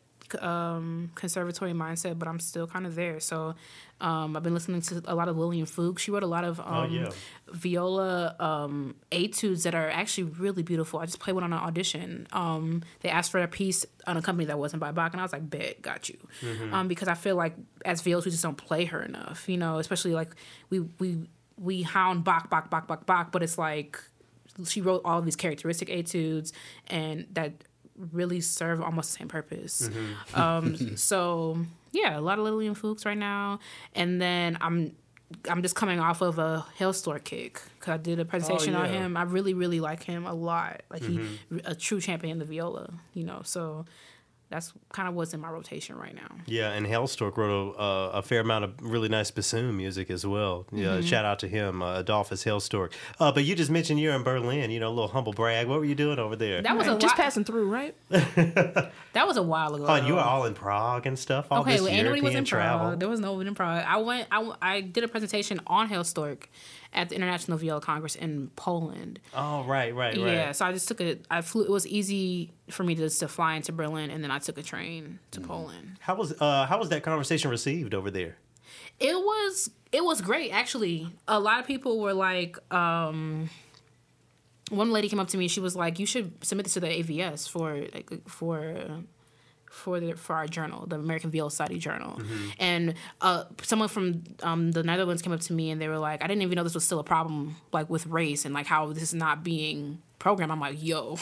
um, conservatory mindset, but I'm still kind of there. So um, I've been listening to a lot of Lillian Fuchs. She wrote a lot of um, yeah. viola um, etudes that are actually really beautiful. I just played one on an audition. Um, they asked for a piece on a company that wasn't by Bach, and I was like, "Bet, got you," um, because I feel like as violas we just don't play her enough. You know, especially like we we we hound Bach, Bach, Bach, Bach, Bach, but it's like she wrote all these characteristic etudes and that really serve almost the same purpose. Um, so yeah, a lot of Lillian Fuchs right now, and then I'm I'm just coming off of a Hailstork kick because I did a presentation on yeah. him. I really really like him a lot. Like he a true champion in the viola, you know. So that's kind of what's in my rotation right now. Yeah, and Hailstork wrote a, uh, a fair amount of really nice bassoon music as well. Yeah, Mm-hmm. shout out to him, uh, Adolphus Hailstork. Uh, but you just mentioned you're in Berlin. You know, a little humble brag. What were you doing over there? That was a Right, just whi- passing through right that was a while ago. oh, and you were all in Prague and stuff. All Okay, this well, European anybody was in travel. Prague. There was no one in Prague. I went. I, w- I did a presentation on Hailstork at the International Viola Congress in Poland. Oh, right, right, right. Yeah, so I just took a. I flew. It was easy for me to just to fly into Berlin, and then I took a train to Poland. How was uh, how was that conversation received over there? It was it was great actually. A lot of people were like. um one lady came up to me. She was like, "You should submit this to the AVS for like for for the for our journal, the American Viola Society journal." And uh, someone from um, the Netherlands came up to me and they were like, "I didn't even know this was still a problem, like with race and like how this is not being programmed." I'm like, "Yo,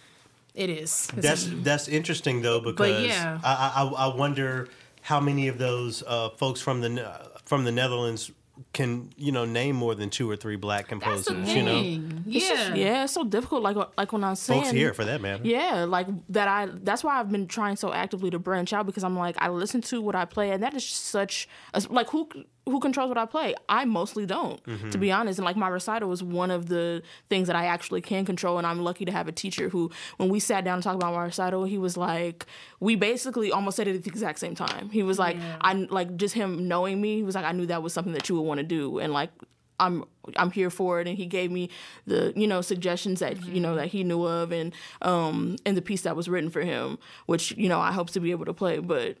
it is." That's that's interesting though because yeah. I, I I wonder how many of those uh, folks from the Ne- from the Netherlands can you know name more than two or three black That's composers. You know, thing. It's just- Yeah. yeah it's so difficult like uh, like when i was saying folks here for that matter. Yeah, like that. I that's why I've been trying so actively to branch out because I'm like I listen to what I play, and that is such a, like who who controls what I play. I mostly don't, to be honest. And like my recital was one of the things that I actually can control, and I'm lucky to have a teacher who, when we sat down to talk about my recital, he was like, we basically almost said it at the exact same time. He was like, Yeah. I like just him knowing me. He was like, I knew that was something that you would want to do, and like I'm I'm here for it and he gave me the you know suggestions that you know that he knew of and um and the piece that was written for him which you know I hope to be able to play but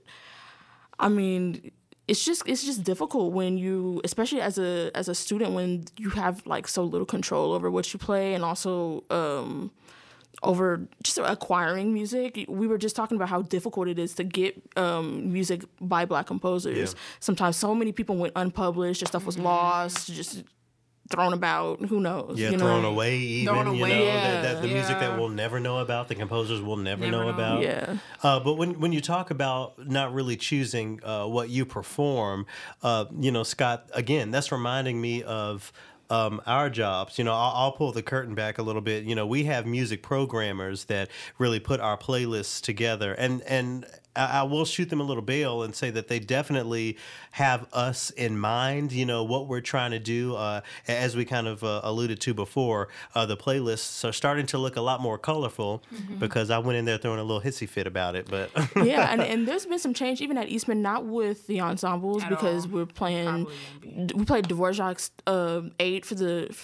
I mean it's just it's just difficult when you especially as a as a student when you have like so little control over what you play and also um over just acquiring music. We were just talking about how difficult it is to get um, music by black composers. Yeah. Sometimes so many people went unpublished, their stuff was lost, just thrown about. Who knows? Yeah, you thrown know? away even, Thrown you away, know, yeah. that, that the music that we'll never know about, the composers will never, Never know, know. about. Yeah. Uh, but when when you talk about not really choosing uh, what you perform, uh, you know, Scott, again, that's reminding me of. Um, our jobs, you know, I'll, I'll pull the curtain back a little bit. You know, we have music programmers that really put our playlists together, and and I, I will shoot them a little bail and say that they definitely have us in mind. You know what we're trying to do. Uh, as we kind of uh, alluded to before, uh, the playlists are starting to look a lot more colorful because I went in there throwing a little hissy fit about it. But yeah, and, and there's been some change even at Eastman, not with the ensembles At because all. we're playing. We played Dvorak's uh, eight for the,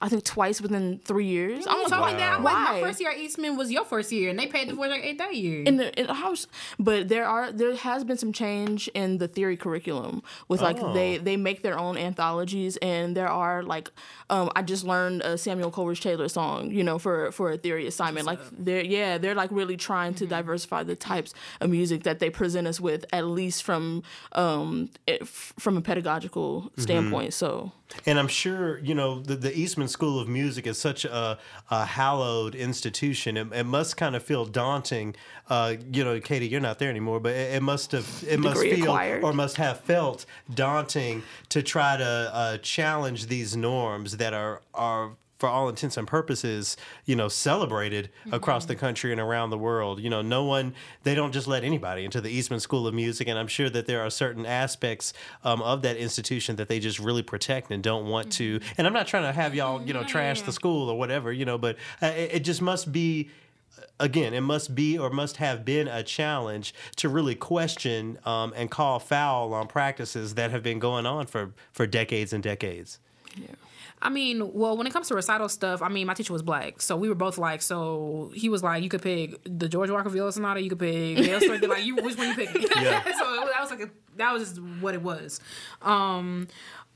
I think twice within three years. I'm like, telling you that. I'm like, Why? my first year at Eastman was your first year, and they paid the boys like eight that year. in the, in the house but there are there has been some change in the theory curriculum with like they they make their own anthologies and there are like um i just learned a samuel coleridge taylor song you know for for a theory assignment like they're yeah they're like really trying to diversify the types of music that they present us with at least from um it, from a pedagogical standpoint so And I'm sure, you know, the, the Eastman School of Music is such a, a hallowed institution. It, it must kind of feel daunting. Uh, you know, Katie, you're not there anymore, but it, it must have, it must feel acquired. or must have felt daunting to try to uh, challenge these norms that are are for all intents and purposes, you know, celebrated across the country and around the world. You know, no one, they don't just let anybody into the Eastman School of Music. And I'm sure that there are certain aspects um, of that institution that they just really protect and don't want to. And I'm not trying to have y'all, you know, trash the school or whatever, you know, but uh, it, it just must be again, it must be or must have been a challenge to really question um, and call foul on practices that have been going on for, for decades and decades. I mean, well, when it comes to recital stuff, I mean, my teacher was black, so we were both like, so he was like, you could pick the George Walker Viola Sonata, you could pick like, you which one you picking? Yeah. so that was like a, that was just what it was. Um,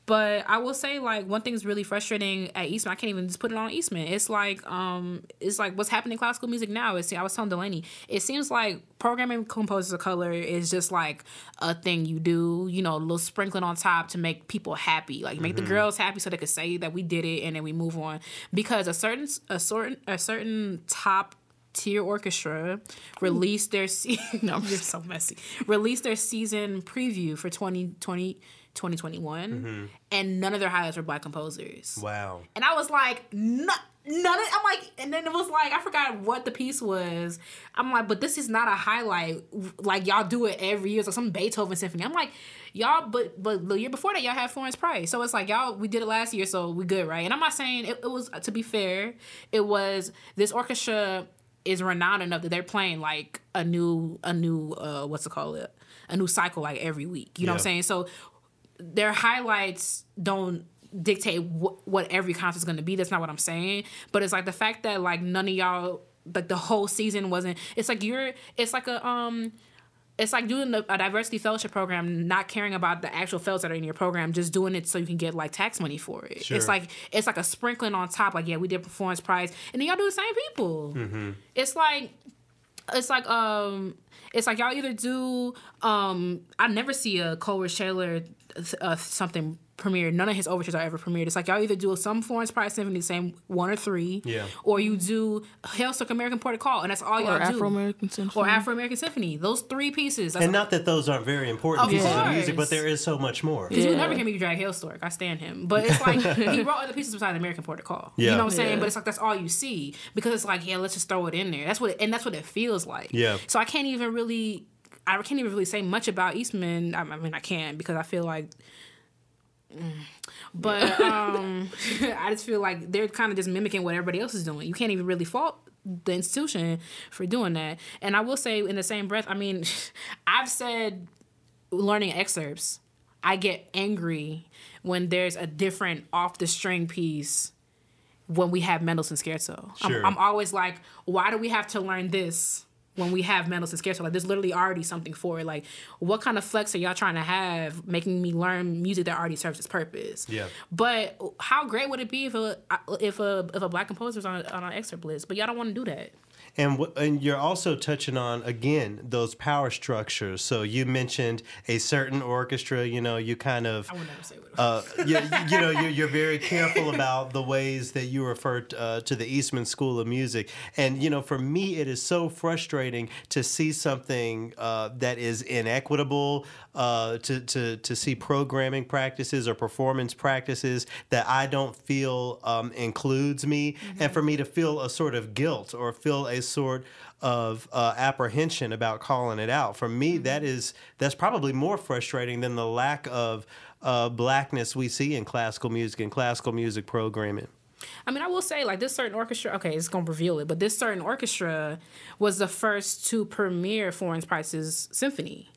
but I will say, like, one thing is really frustrating at Eastman. I can't even just put it on Eastman. It's like, um, it's like what's happening in classical music now. Is I was telling Delaney, it seems like programming composers of color is just like a thing you do. You know, a little sprinkling on top to make people happy, like make the girls happy so they could say that we did it, and then we move on. Because a certain, a certain, a certain top tier orchestra released their se- no, I'm just so messy. Released their season preview for 2020 2021 and none of their highlights were black composers. Wow. And I was like, no, none of, I'm like, and then it was like, I forgot what the piece was. I'm like, but this is not a highlight. Like y'all do it every year. It's like some Beethoven symphony. I'm like, y'all, but but the year before that, y'all had Florence Price. So it's like y'all, we did it last year, so we good, right? And I'm not saying it, it was to be fair. It was this orchestra is renowned enough that they're playing like a new a new uh what's it called it a new cycle like every week. You know what I'm saying? So their highlights don't dictate wh- what every concert is going to be. That's not what I'm saying. But it's like the fact that like none of y'all like the whole season wasn't. It's like you're. It's like a um. It's like doing the, a diversity fellowship program, not caring about the actual fellows that are in your program, just doing it so you can get like tax money for it. Sure. It's like it's like a sprinkling on top. Like yeah, we did Florence Price, and then y'all do the same people. It's like it's like um it's like y'all either do um I never see a Coleridge Taylor uh, something premiered. None of his overtures are ever premiered. It's like y'all either do some Florence Price symphony, the same one or three, Yeah. or you do Hailstork American Port of Call, and that's all y'all or do. Afro American Symphony. or Afro American Symphony. Those three pieces. That's And not that those aren't very important Of pieces of music, but there is so much more. Because you Yeah. never hear me drag Hailstork. I stand him. But it's like he wrote other pieces besides American Port of Call. You know what I'm saying? Yeah. But it's like that's all you see. Because it's like, yeah, let's just throw it in there. That's what it, and that's what it feels like. Yeah. So I can't even really I can't even really say much about Eastman. I, I mean I can because I feel like mm. but um I just feel like they're kind of just mimicking what everybody else is doing. You can't even really fault the institution for doing that. And I will say in the same breath, I mean, I've said learning excerpts. I get angry when there's a different off the string piece when we have Mendelssohn Scherzo. Sure. I'm, I'm always like, why do we have to learn this when we have Mendelssohn Scherzo? Like, there's literally already something for it. Like, what kind of flex are y'all trying to have making me learn music that already serves its purpose? Yeah. But how great would it be if a if a if a black composer was on, on an excerpt list? But y'all don't want to do that. And wh- and you're also touching on again those power structures. So you mentioned a certain orchestra. You know, you kind of I would never say what. it was. uh, you, you know you're, you're very careful about the ways that you refer t- uh, to the Eastman School of Music, and you know for me it is so frustrating to see something uh, that is inequitable, uh, to to to see programming practices or performance practices that I don't feel um, includes me, and for me to feel a sort of guilt or feel a sort of uh, apprehension about calling it out. For me, that is that's probably more frustrating than the lack of uh, blackness we see in classical music and classical music programming. I mean, I will say like this certain orchestra. Okay, it's gonna reveal it, but this certain orchestra was the first to premiere Florence Price's symphony.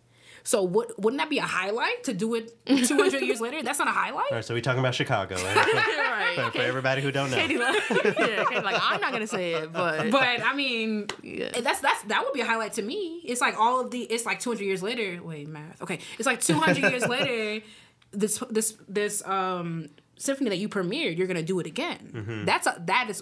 So would, wouldn't that be a highlight to do it 200 years later? That's not a highlight. All right, so we're talking about Chicago, right? right. for, for everybody who don't know. Katie like, yeah, Katie like, I'm not gonna say it, but But I mean, Yeah. that's that's that would be a highlight to me. It's like all of the. It's like 200 years later. Wait, math. Okay, it's like 200 years later. This this this um symphony that you premiered, you're gonna do it again. That's a that is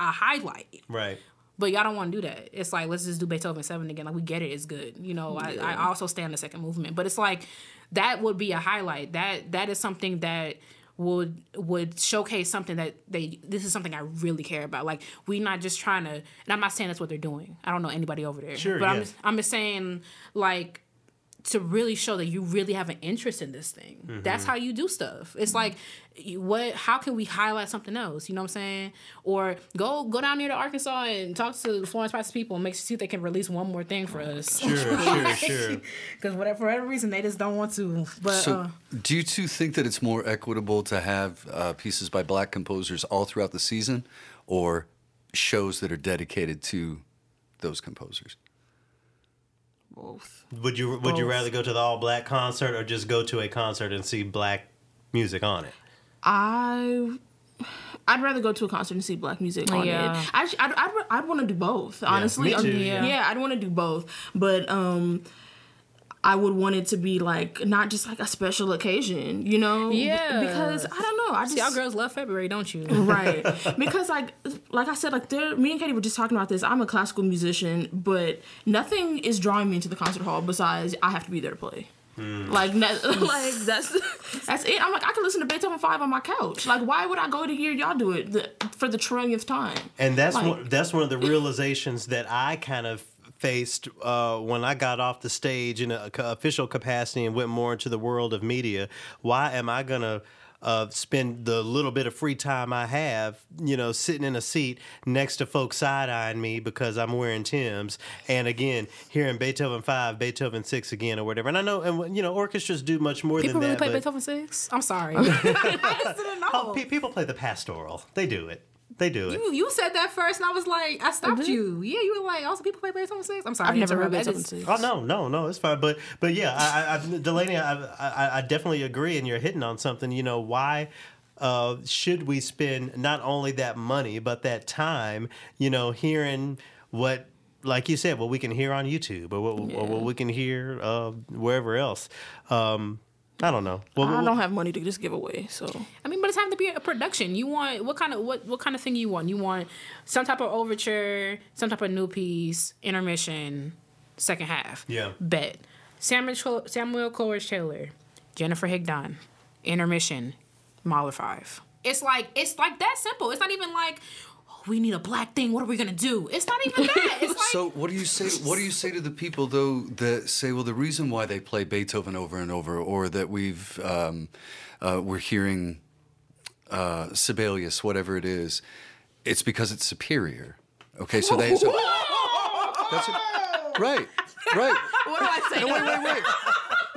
a highlight. Right. But y'all don't want to do that. It's like let's just do Beethoven seven again. Like we get it, it's good. You know, I, I also stand the second movement, but it's like that would be a highlight. That that is something that would would showcase something that they this is something I really care about. Like we not just trying to. And I'm not saying that's what they're doing. I don't know anybody over there. Sure, but yeah. I'm just, I'm just saying like to really show that you really have an interest in this thing. Mm-hmm. That's how you do stuff. It's like what how can we highlight something else? You know what I'm saying? Or go go down near to Arkansas and talk to the Florence Price people and make see if they can release one more thing for us. Sure, sure, sure. Because whatever for whatever reason they just don't want to. But So, uh, do you two think that it's more equitable to have uh, pieces by black composers all throughout the season, or shows that are dedicated to those composers? Both. Would you would you rather go to the all black concert or just go to a concert and see black music on it? I. I'd rather go to a concert and see black music on Yeah. it. Actually, I'd, I'd, I'd want to do both. Honestly, me Um, too, yeah. yeah. I'd want to do both, but um, I would want it to be like not just like a special occasion, you know? Yeah. because I don't know. I just y'all girls love February, don't you? right because like like i said like there me and katie were just talking about this i'm a classical musician but nothing is drawing me into the concert hall besides i have to be there to play hmm. like no, like that's that's it i'm like i can listen to beethoven 5 on my couch like why would i go to hear y'all do it the, for the trillionth time And that's Like- one, that's one of the realizations that I kind of faced uh, when I got off the stage in an official capacity and went more into the world of media. Why am I gonna uh, spend the little bit of free time I have, you know, sitting in a seat next to folks side eyeing me because I'm wearing Tim's, and again hearing Beethoven five, Beethoven six again, or whatever. And I know, and you know, orchestras do much more People than really that. play but- Beethoven six? I'm sorry. I just didn't know. Oh, pe- people play the pastoral. They do it. They do it. You, you said that first, and I was like, I stopped you. Yeah, you were like, also people play Beethoven six. I'm sorry, i've never heard interrupt. I beethoven 6 Oh no, no, no, it's fine. But but yeah, I, I, I Delaney, I, I I definitely agree, and you're hitting on something. You know why? Uh, should we spend not only that money but that time? You know, hearing what, like you said, what we can hear on YouTube or what, or what we can hear uh, wherever else. Um, I don't know. Well, i well, don't have money to just give away so I mean, but it's time to be a production. You want what kind of what what kind of thing you want? You want some type of overture, some type of new piece, intermission, second half. Yeah. Bet. Samuel Cho- Samuel Coleridge Taylor, Jennifer Higdon, intermission, Mahler five. It's like it's like that simple. It's not even like we need a black thing. What are we gonna do? It's not even that. It's like So, what do you say? What do you say to the people though that say, well, the reason why they play Beethoven over and over, or that we've um, uh, we're hearing uh, Sibelius, whatever it is, it's because it's superior. Okay, so they. So, that's it. Right, right. what do i say No, wait, wait, wait.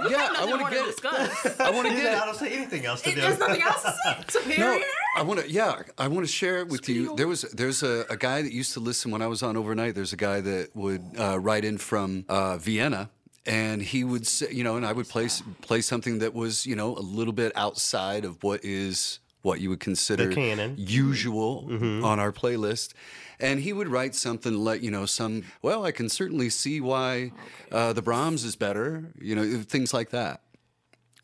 Yeah, I want to get it. discuss I want to get I don't say anything else to do. there's nothing else to say. Superior. No, I want to. Yeah, I want to share it with you. There was there's a, a guy that used to listen when I was on overnight. There's a guy that would uh, write in from uh, Vienna, and he would say, you know, and I would play play something that was, you know, a little bit outside of what is what you would consider The canon. usual on our playlist. And he would write something like, you know, some, well, I can certainly see why uh, the Brahms is better, you know, things like that.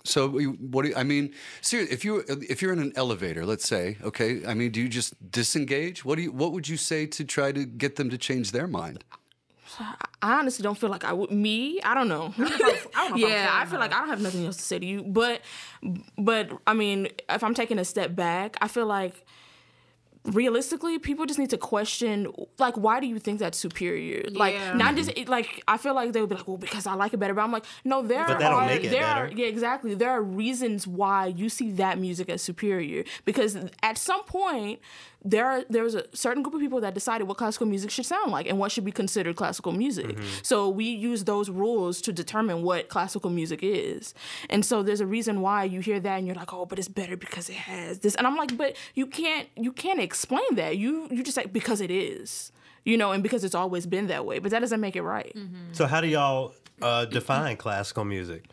So what do you, I mean? Seriously, if you if you're in an elevator, let's say, okay, I mean, do you just disengage? What do you what would you say to try to get them to change their mind? I honestly don't feel like I would. Me, I don't know. I don't know yeah, I feel like I don't have nothing else to say to you. But, but I mean, if I'm taking a step back, I feel like realistically, people just need to question, like, why do you think that's superior? Like, Yeah. not just like I feel like they would be like, well, because I like it better. But I'm like, no, there But that don't are make it there are yeah, exactly. There are reasons why you see that music as superior because at some point there are, there was a certain group of people that decided what classical music should sound like and what should be considered classical music. Mm-hmm. So we use those rules to determine what classical music is. And so there's a reason why you hear that and you're like, "Oh, but it's better because it has this." And I'm like, "But you can't you can't explain that. You you just like because it is." You know, and because it's always been that way, but that doesn't make it right. So how do y'all uh, define classical music?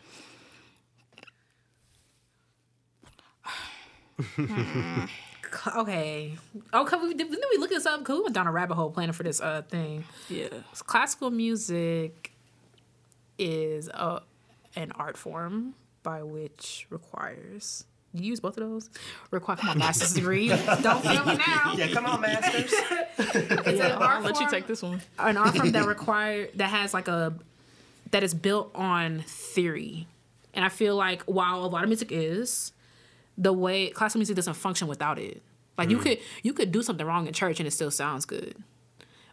Okay. Okay. We, didn't we look this up? Cause we went down a rabbit hole planning for this uh thing. Yeah. Classical music is a an art form by which requires. You use both of those? Require come on, master's degree. Don't feel me now. Yeah, come on, masters. It's an I'll art let you take this one. an art form that require that has like a that is built on theory. And I feel like while a lot of music is, the way classical music doesn't function without it. Like you mm. could you could do something wrong in church and it still sounds good.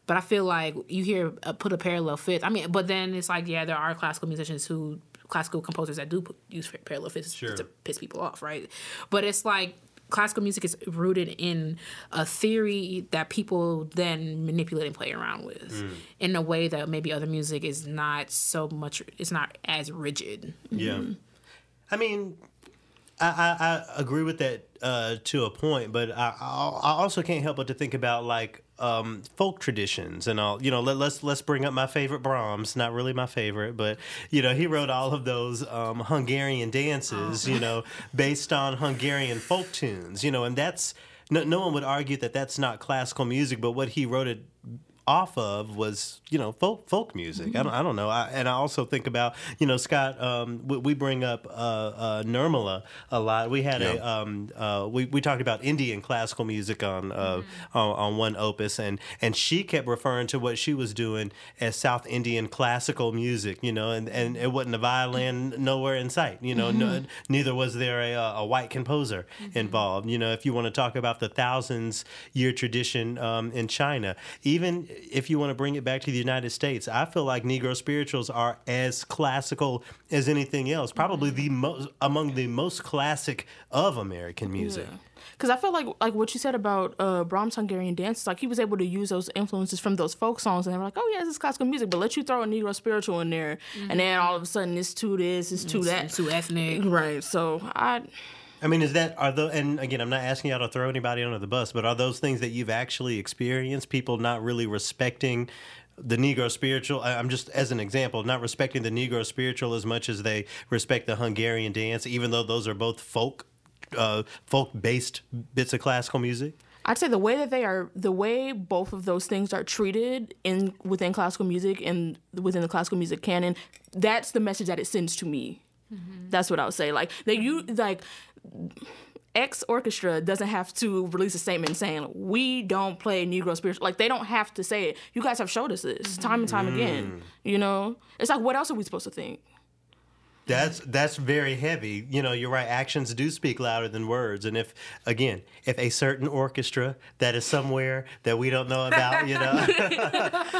But I feel like you hear uh, put a parallel fifth. I mean, but then it's like yeah, there are classical musicians who classical composers that do use parallel fifths Sure. to piss people off, right? But it's like classical music is rooted in a theory that people then manipulate and play around with mm. in a way that maybe other music is not so much. It's not as rigid. Yeah. Mm-hmm. I mean, I, I, agree with that uh, to a point, but I, I also can't help but to think about like um, folk traditions and all. You know, let, let's let's bring up my favorite Brahms. Not really my favorite, but you know, he wrote all of those um, Hungarian dances. You know, based on Hungarian folk tunes. You know, and that's no, no one would argue that that's not classical music, but what he wrote it off of was you know folk folk music. I don't I don't know. I, and I also think about you know Scott. Um, we, we bring up uh, uh, Nirmala a lot. We had a um, uh, we we talked about Indian classical music on, uh, on on one opus, and and she kept referring to what she was doing as South Indian classical music. You know, and and it wasn't a violin nowhere in sight. You know, no, neither was there a, a white composer involved. You know, if you want to talk about the thousands year tradition um, in China, even if you want to bring it back to the United States, I feel like Negro spirituals are as classical as anything else. Probably the most among the most classic of American music. Because I feel like like what you said about uh, Brahms Hungarian dances, like he was able to use those influences from those folk songs, and they were like, oh yeah, this is classical music, but let you throw a Negro spiritual in there, and then all of a sudden it's to this, it's to that, Too ethnic. right? So I, I mean, is that are the and again, I'm not asking y'all to throw anybody under the bus, but are those things that you've actually experienced? People not really respecting the Negro spiritual. I'm just as an example, not respecting the Negro spiritual as much as they respect the Hungarian dance, even though those are both folk, uh, folk based bits of classical music. I'd say the way that they are, the way both of those things are treated in within classical music and within the classical music canon, that's the message that it sends to me. Mm-hmm. That's what I would say. Like that you mm-hmm. like X orchestra doesn't have to release a statement saying we don't play Negro spiritual. Like they don't have to say it. You guys have showed us this mm-hmm. time and time again. Mm. You know, it's like what else are we supposed to think? That's that's very heavy. You know, you're right. Actions do speak louder than words. And if again, if a certain orchestra that is somewhere that we don't know about, you know,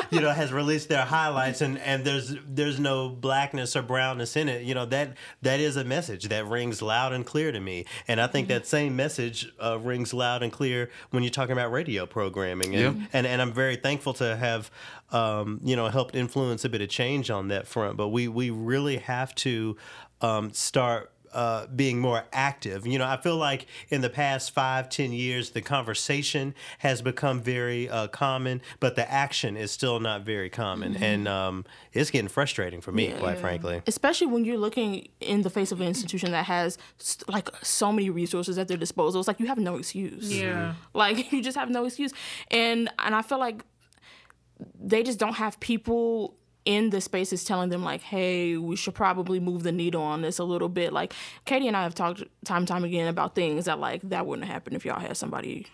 you know, has released their highlights and and there's there's no blackness or brownness in it, you know, that that is a message that rings loud and clear to me. And I think that same message uh, rings loud and clear when you're talking about radio programming. And Yeah. and, and I'm very thankful to have um, you know helped influence a bit of change on that front. But we we really have to um, start uh, being more active. You know, I feel like in the past five, ten years, the conversation has become very uh, common, but the action is still not very common, Mm-hmm. and um, it's getting frustrating for me, quite frankly. especially when you're looking in the face of an institution that has s- like so many resources at their disposal it's like you have no excuse Yeah. like you just have no excuse and and i feel like they just don't have people in the spaces telling them like hey we should probably move the needle on this a little bit. Like katie and i have talked time and time again about things that like that wouldn't happen if y'all had somebody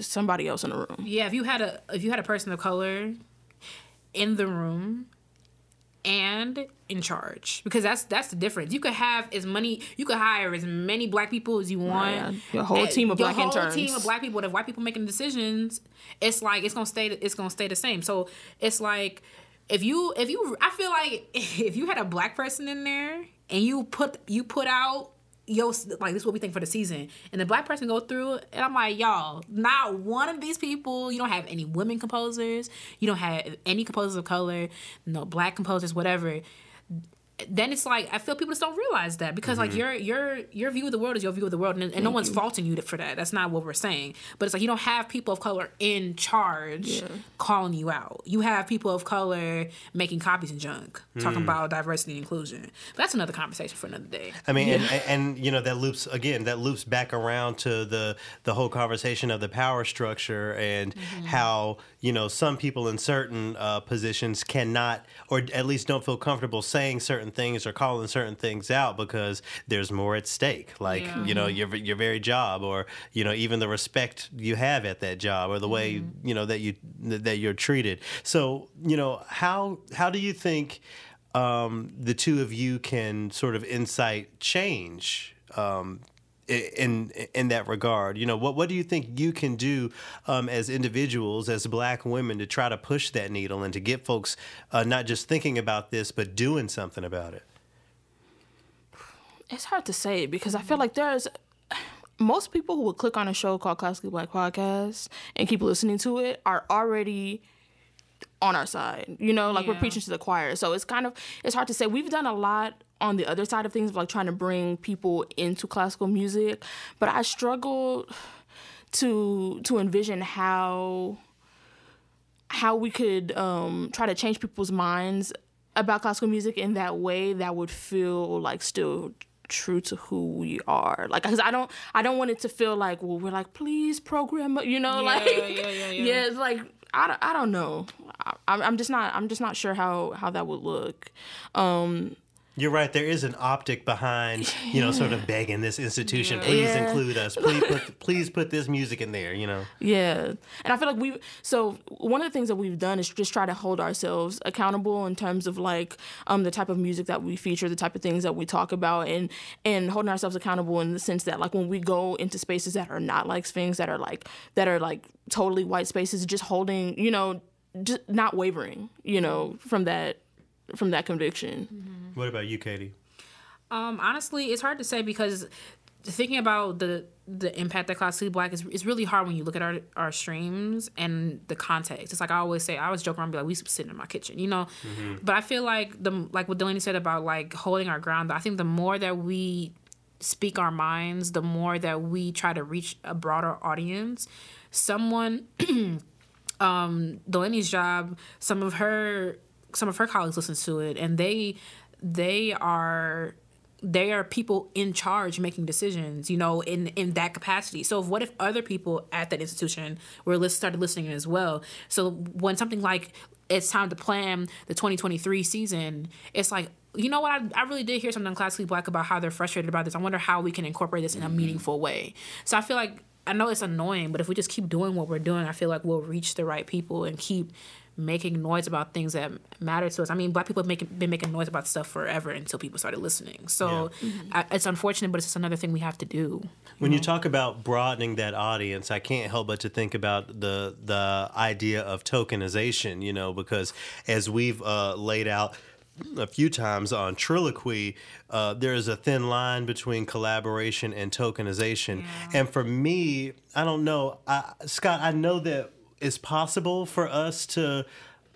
somebody else in the room. Yeah, if you had a if you had a person of color in the room and in charge, because that's that's the difference. You could have as many, you could hire as many black people as you want. yeah. Your whole And team of your black whole interns. team of black people. If white people making decisions, it's like it's gonna stay. It's gonna stay the same. So it's like if you if you I feel like if you had a black person in there and you put you put out yo like this is what we think for the season. And the black person go through and i'm like y'all not one of these people you don't have any women composers you don't have any composers of color no black composers whatever then it's like I feel people just don't realize that because like mm-hmm. your your your view of the world is your view of the world, and, and no one's faulting you for that. That's not what we're saying. But it's like you don't have people of color in charge calling you out. You have people of color making copies and junk, talking mm. about diversity and inclusion. But that's another conversation for another day. I mean, and, and, and you know that loops again. That loops back around to the the whole conversation of the power structure and mm-hmm. how you know some people in certain uh, positions cannot, or at least don't feel comfortable saying certain things or calling certain things out because there's more at stake. Like Yeah. you know your your very job, or you know even the respect you have at that job, or the way you know that you that you're treated. So you know how how do you think? um, the two of you can sort of incite change um, i- in in that regard. You know, what what do you think you can do um, as individuals, as Black women, to try to push that needle and to get folks uh, not just thinking about this but doing something about it? it's hard to say because I feel like there's most people who would click on a show called Classically Black Podcast and keep listening to it are already on our side. You know, like we're preaching to the choir. So it's kind of it's hard to say. We've done a lot on the other side of things, like trying to bring people into classical music, but I struggle to to envision how how we could um, try to change people's minds about classical music in that way that would feel like still true to who we are. Like because i don't i don't want it to feel like well we're like please program you know like yeah, yeah, yeah. yeah it's like I, don't- I don't know. I, I'm I'm just not i'm just not sure how how that would look. Um You're right. There is an optic behind, you know, sort of begging this institution, please Yeah. include us. Please put, please put this music in there. You know. Yeah. And I feel like we so one of the things that we've done is just try to hold ourselves accountable in terms of like um the type of music that we feature, the type of things that we talk about and and holding ourselves accountable in the sense that like when we go into spaces that are not like Sphinx that are like that are like totally white spaces just holding, you know, just not wavering, you know, from that from that conviction. What about you, Katie? Um, honestly, it's hard to say because thinking about the the impact that Classically Black is, it's really hard when you look at our our streams and the context. It's like I always say, I always joke around, and be like, we be sitting in my kitchen, you know. But I feel like the like what Delaney said about like holding our ground. I think the more that we speak our minds, the more that we try to reach a broader audience. Someone um Delaney's job, some of her some of her colleagues listen to it and they they are they are people in charge making decisions, you know, in in that capacity. So what if other people at that institution were started listening as well? So when something like it's time to plan the 2023 season, it's like you know what? I, I really did hear something Classically Black about how they're frustrated about this. I wonder how we can incorporate this in a mm-hmm. meaningful way. So I feel like I know it's annoying, but if we just keep doing what we're doing, I feel like we'll reach the right people and keep making noise about things that matter to us. I mean, black people have making, been making noise about stuff forever until people started listening. So I, it's unfortunate, but it's just another thing we have to do. When you talk about broadening that audience, I can't help but to think about the the idea of tokenization. You know, because as we've uh, laid out a few times on Triloquy, uh, there is a thin line between collaboration and tokenization. And for me, I don't know, I, Scott. I know that it's possible for us to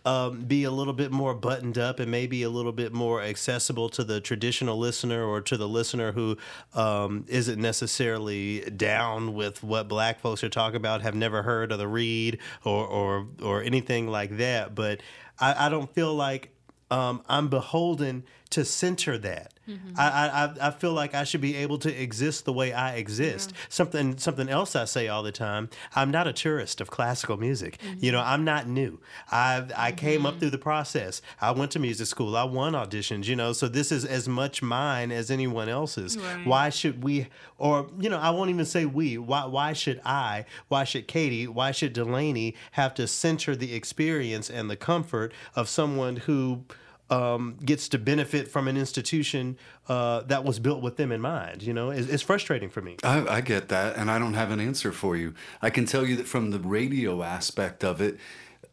um, be a little bit more buttoned up and maybe a little bit more accessible to the traditional listener or to the listener who um, not necessarily down with what black folks are talking about, have never heard of the read or or or anything like that. But I, I don't feel like um, I'm beholden to center that. Mm-hmm. I, I I feel like I should be able to exist the way I exist. Yeah. Something something else I say all the time. I'm not a tourist of classical music. Mm-hmm. You know, I'm not new. I I mm-hmm. came up mm-hmm. through the process. I went to music school. I won auditions. You know, so this is as much mine as anyone else's. Right. Why should we? Or you know, I won't even say we. Why why should I? Why should Katie? Why should Delaney have to center the experience and the comfort of someone who um, gets to benefit from an institution uh, that was built with them in mind. You know, it's, it's frustrating for me. I, I, get that, and I don't have an answer for you. I can tell you that from the radio aspect of it,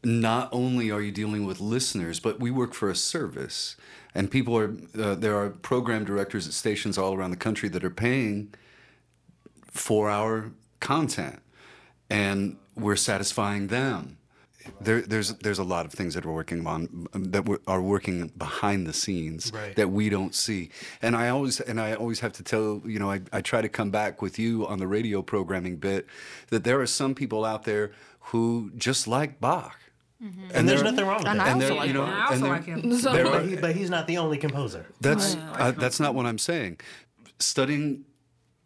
not only are you dealing with listeners, but we work for a service, and people are uh, there are program directors at stations all around the country that are paying for our content, and we're satisfying them there, there's there's a lot of things that we're working on um, that are working behind the scenes right. that we don't see. And I always and I always have to tell you know I, I try to come back with you on the radio programming bit that there are some people out there who just like Bach. Mm-hmm. And, and there's nothing wrong with and that. I also like you know, him. I also like him. So. But, he, but, he's not the only composer. That's uh, that's not what I'm saying. Studying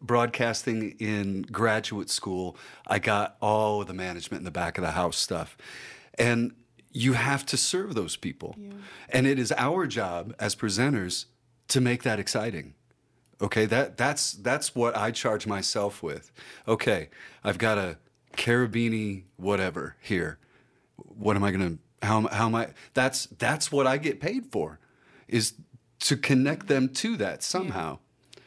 broadcasting in graduate school, I got all the management in the back of the house stuff. And you have to serve those people. Yeah. And it is our job as presenters to make that exciting. Okay, that that's that's what I charge myself with. Okay, I've got a Cherubini whatever here. What am I going to how how am I that's that's what I get paid for is to connect them to that somehow.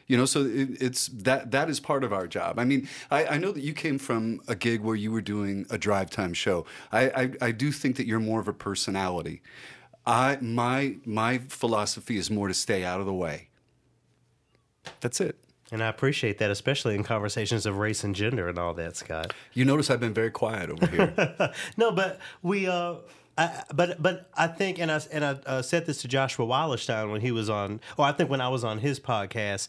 You know, so it, it's that that is part of our job. I mean, I, I, know that you came from a gig where you were doing a drive time show. I, I, I do think that you're more of a personality. I my my philosophy is more to stay out of the way. That's it. And I appreciate that, especially in conversations of race and gender and all that, Scott. You notice I've been very quiet over here. no, but we. Uh, I, but but I think and I and I uh, said this to Joshua Wallerstein when he was on, or I think when I was on his podcast.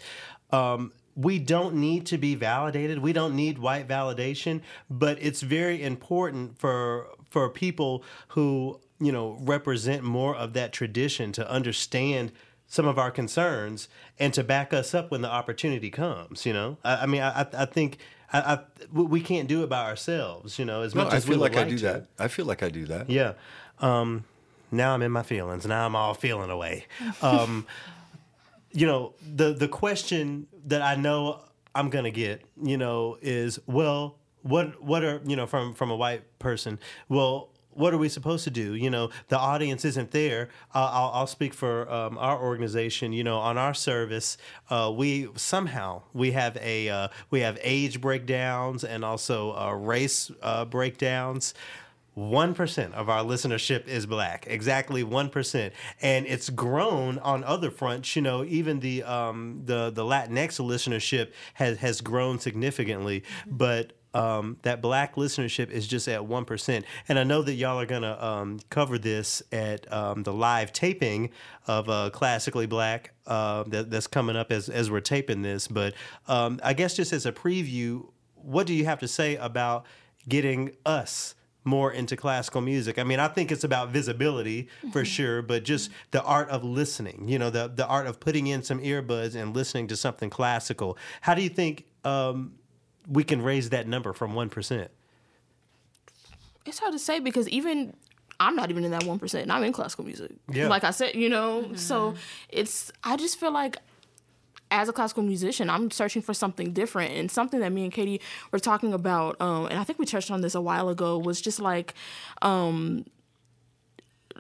Um, we don't need to be validated. We don't need white validation, but it's very important for for people who you know represent more of that tradition to understand some of our concerns and to back us up when the opportunity comes. You know, I, I mean, I, I think I, I, we can't do it by ourselves, you know, as no, much as I feel like, like I do to. that. I feel like I do that. Yeah. Um, now I'm in my feelings. Now I'm all feeling away. Um, you know, the the question that I know I'm gonna get, you know, is well, what what are you know from from a white person? Well, what are we supposed to do? You know, the audience isn't there. Uh, I'll, I'll, speak for um, our organization. You know, on our service, uh, we somehow we have a uh, we have age breakdowns and also uh, race uh, breakdowns. 1% of our listenership is black exactly 1% and it's grown on other fronts you know even the um the the latinx listenership has has grown significantly but um, that black listenership is just at 1%. And I know that y'all are going to um, cover this at um, the live taping of uh, Classically Black uh, that, that's coming up as, as we're taping this. But um, I guess just as a preview, what do you have to say about getting us? more into classical music. I mean, I think it's about visibility for mm-hmm. sure, but just the art of listening, you know, the the art of putting in some earbuds and listening to something classical. How do you think um, we can raise that number from 1%? It's hard to say because even I'm not even in that 1%. And I'm in classical music. Yeah. Like I said, you know, mm-hmm. so it's, I just feel like as a classical musician, I'm searching for something different and something that me and Katie were talking about. Um, and I think we touched on this a while ago was just like, um,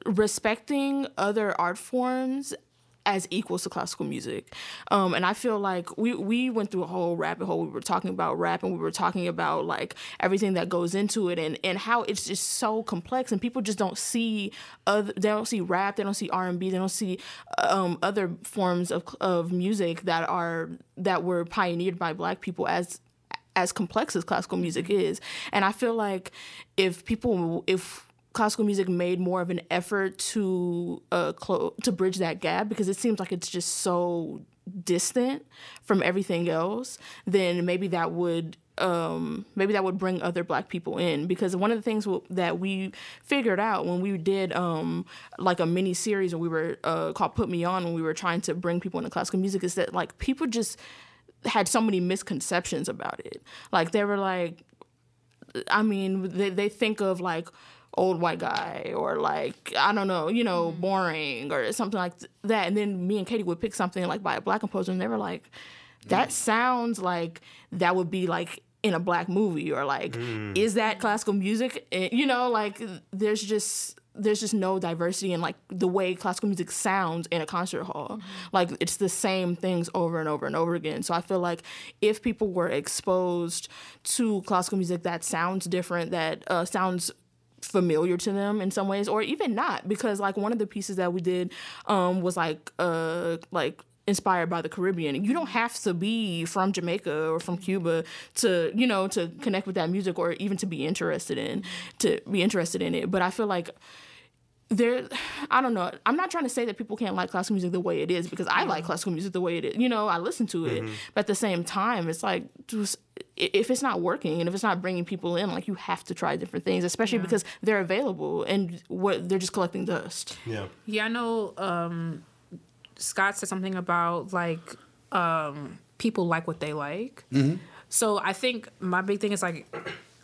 respecting other art forms as equals to classical music. Um, and I feel like we we went through a whole rabbit hole. We were talking about rap and we were talking about like everything that goes into it and, and how it's just so complex and people just don't see other they don't see rap, they don't see R and B, they don't see um, other forms of of music that are that were pioneered by black people as as complex as classical music is. And I feel like if people if classical music made more of an effort to uh clo- to bridge that gap because it seems like it's just so distant from everything else, then maybe that would um, maybe that would bring other black people in because one of the things w- that we figured out when we did um, like a mini series when we were uh, called Put Me On when we were trying to bring people into classical music is that like people just had so many misconceptions about it. Like they were like, I mean, they, they think of like old white guy or like I don't know, you know, boring or something like th- that. And then me and Katie would pick something like by a black composer, and they were like, that sounds like that would be like in a black movie or like is that classical music? Eh, You know, like there's just there's just no diversity in like the way classical music sounds in a concert hall. Like it's the same things over and over and over again. So I feel like if people were exposed to classical music that sounds different, that uh, sounds familiar to them in some ways or even not because like one of the pieces that we did um was like uh like inspired by the Caribbean. You don't have to be from Jamaica or from Cuba to, you know, to connect with that music or even to be interested in to be interested in it. But I feel like there I don't know. I'm not trying to say that people can't like classical music the way it is because I like classical music the way it is. You know, I listen to it. But at the same time, it's like just if it's not working and if it's not bringing people in, like you have to try different things, especially because they're available and what they're just collecting dust. Yeah. Yeah, I know um, Scott said something about like um, people like what they like. So I think my big thing is like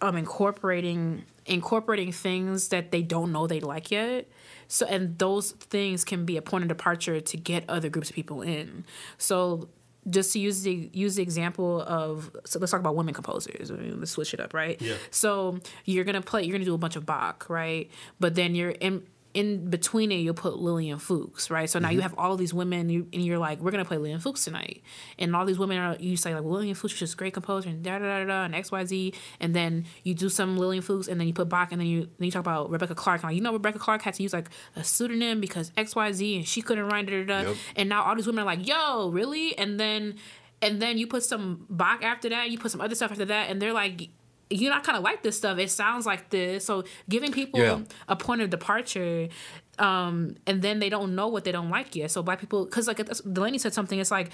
um, incorporating incorporating things that they don't know they like yet. So and those things can be a point of departure to get other groups of people in. So just to use the use the example of so let's talk about women composers. I mean, let's switch it up, right? Yeah. So you're gonna play, you're gonna do a bunch of Bach, right? But then you're in in between it, you'll put Lillian Fuchs, right? So now you mm-hmm. have all these women, you, and you're like, we're gonna play Lillian Fuchs tonight, and all these women are you say like well, Lillian Fuchs is just a great composer and da da da da and X Y Z, and then you do some Lillian Fuchs, and then you put Bach, and then you then you talk about Rebecca Clarke, like you know Rebecca Clarke had to use like a pseudonym because X Y Z, and she couldn't write da da da, Yep. and now all these women are like, yo, really? And then and then you put some Bach after that, you put some other stuff after that, and they're like, you know, I kind of like this stuff. It sounds like this. So giving people Yeah. a point of departure, um, and then they don't know what they don't like yet. So black people, because like Delaney said something, it's like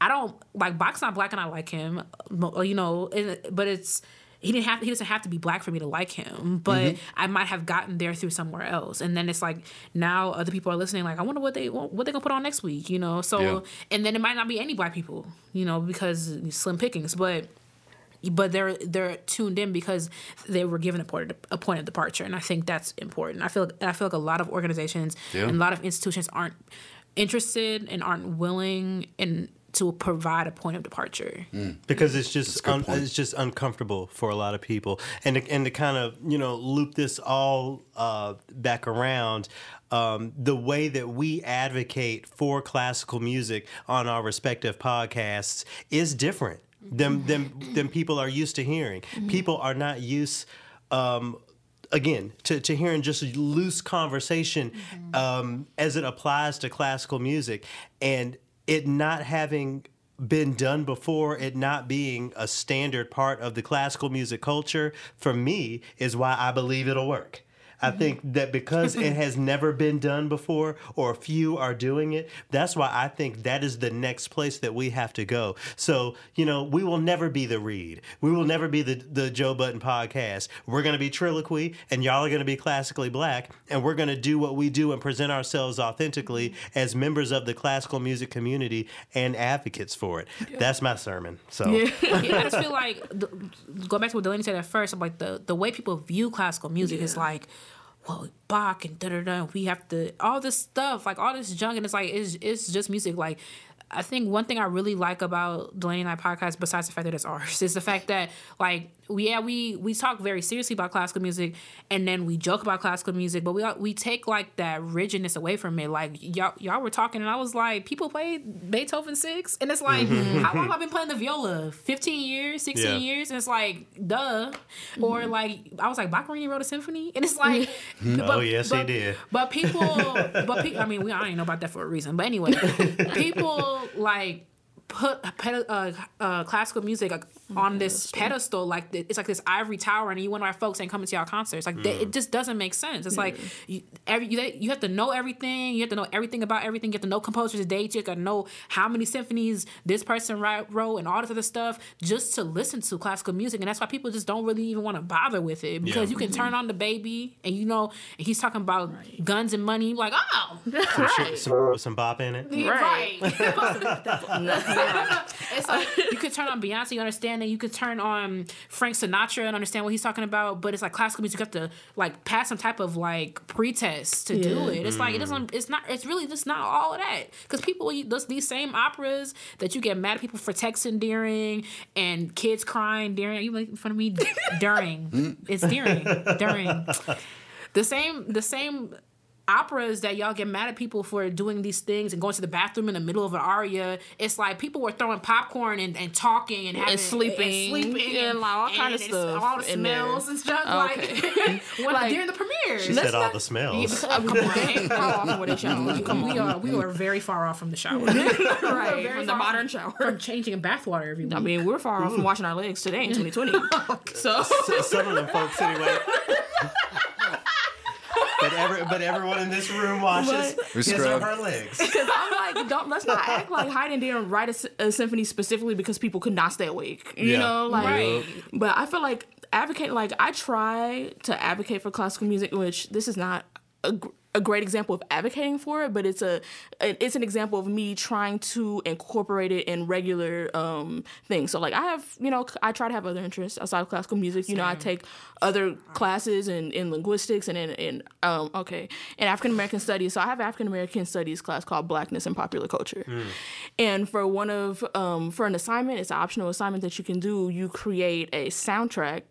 I don't like Bach's not black and I like him, you know, but it's. He didn't have. He doesn't have to be black for me to like him, but I might have gotten there through somewhere else. And then it's like now other people are listening. Like I wonder what they what they gonna put on next week, you know. So Yeah. and then it might not be any black people, you know, because slim pickings. But but they're they're tuned in because they were given a point of, a point of departure, and I think that's important. I feel I feel like a lot of organizations Yeah. and a lot of institutions aren't interested and aren't willing and to provide a point of departure. because it's just un, it's just uncomfortable for a lot of people and to, and to kind of you know loop this all uh, back around um, the way that we advocate for classical music on our respective podcasts is different than than, than people are used to hearing. People are not used um, again to, to hearing just loose conversation um, as it applies to classical music. And it not having been done before, it not being a standard part of the classical music culture, for me, is why I believe it'll work. I think that because it has never been done before, or few are doing it, that's why I think that is the next place that we have to go. So, you know, we will never be the Read. We will never be the, the Joe Budden podcast. We're going to be Triloquy, and y'all are going to be classically black, and we're going to do what we do and present ourselves authentically as members of the classical music community and advocates for it. That's my sermon. So, yeah, I just feel like the, go back to what Delaney said at first. I'm like the the way people view classical music is like, well, Bach and da da da. We have to all this stuff, like all this junk, and it's like it's it's just music. Like, I think one thing I really like about Delaney and I podcast, besides the fact that it's ours, is the fact that like yeah we we talk very seriously about classical music, and then we joke about classical music, but we we take like that rigidness away from it. Like y'all y'all were talking, and I was like, people play Beethoven six, and it's like, mm-hmm. how long mm-hmm. have I been playing the viola? Fifteen years, sixteen Yeah. years, and it's like, duh. Or mm-hmm. like I was like, Boccherini wrote a symphony, and it's like, Oh, yes, he but, did. But people, but pe- I mean, we I don't know about that for a reason. But anyway, people like put ped- uh, uh, classical music like, on this pedestal, like it's like this ivory tower, and you wonder why folks ain't coming to our concerts. Like they, it just doesn't make sense. It's like you, every you, you have to know everything. You have to know everything about everything. You have to know composers' dates. You have to know how many symphonies this person wrote and all this other stuff just to listen to classical music. And that's why people just don't really even want to bother with it because Yeah. you can turn on DaBaby and you know and he's talking about guns and money. Like oh, Some, some, some bop in it. right. Yeah. It's like you could turn on Beyonce, you understand that. You could turn on Frank Sinatra and understand what he's talking about. But it's like classical music, you have to like pass some type of like pretest to do it. It's like it doesn't. It's not. It's really just not all of that. Because people, those these same operas that you get mad at people for texting during and kids crying during. You making fun of me during? it's during during the same the same operas that y'all get mad at people for doing these things and going to the bathroom in the middle of an aria. It's like people were throwing popcorn and, and talking and having sleeping, sleeping and, like, all kind of it's stuff all the smells and stuff. Oh, okay. Like, when, Like- during the premiere. She Let's said all the smells. Come on. How often were they showering? Come we on. are we are very far off from the shower. right, very from the far modern shower. from changing in bathwater every week. I mean, we're far off from mm. washing our legs today in 2020. so, So- some of them folks anyway. But every but everyone in this room washes But- his or scrub. her legs. Because I'm like, don't let's not act like Haydn didn't write a, a symphony specifically because people could not stay awake. You Yeah. know, like. Right. But I feel like advocate, like I try to advocate for classical music, which this is not a, gr- a great example of advocating for it, but it's a it's an example of me trying to incorporate it in regular um, things. So like I have, you know, I try to have other interests outside of classical music. You know, I take other classes in, in linguistics and in, in um, okay in African American studies. So I have African American studies class called Blackness and Popular Culture, and for one of um, for an assignment, it's an optional assignment that you can do. You create a soundtrack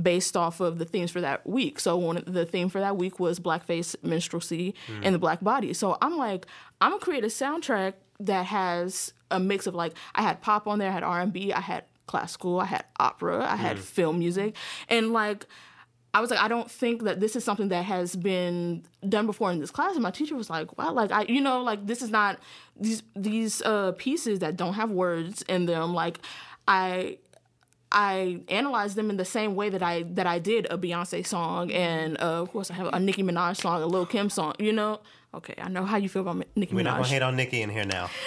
based off of the themes for that week. So one of the theme for that week was blackface, minstrelsy, and the black body. So I'm like, I'm gonna create a soundtrack that has a mix of like I had pop on there, I had R and B, I had classical, I had opera, I had film music, and like. I was like, I don't think that this is something that has been done before in this class. And my teacher was like, wow, like I, you know, like this is not these these uh, pieces that don't have words in them. Like I I analyzed them in the same way that I that I did a Beyonce song and uh, of course I have a Nicki Minaj song, a Lil Kim song. You know, okay, I know how you feel about Nicki We're not gonna Minaj. hate on Nikki in here now.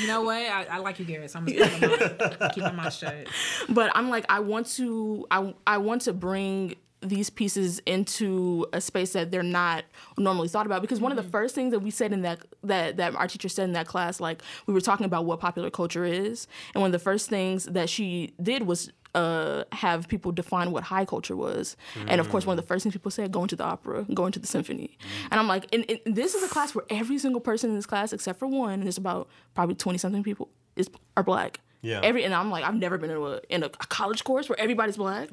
You know what? I, I like you, Garrett. So I'm just keeping my, keeping my shut. but I'm like I want to I I want to bring these pieces into a space that they're not normally thought about. Because one of the mm-hmm. first things that we said in that that that our teacher said in that class like we were talking about what popular culture is. And one of the first things that she did was uh, have people define what high culture was, and of course, one of the mm. first things people said, going to the opera, going to the symphony, mm. and I'm like, and, and this is a class where every single person in this class, except for one, and there's about probably twenty something people, is are black. Yeah. Every and I'm like I've never been in a in a, college course where everybody's black,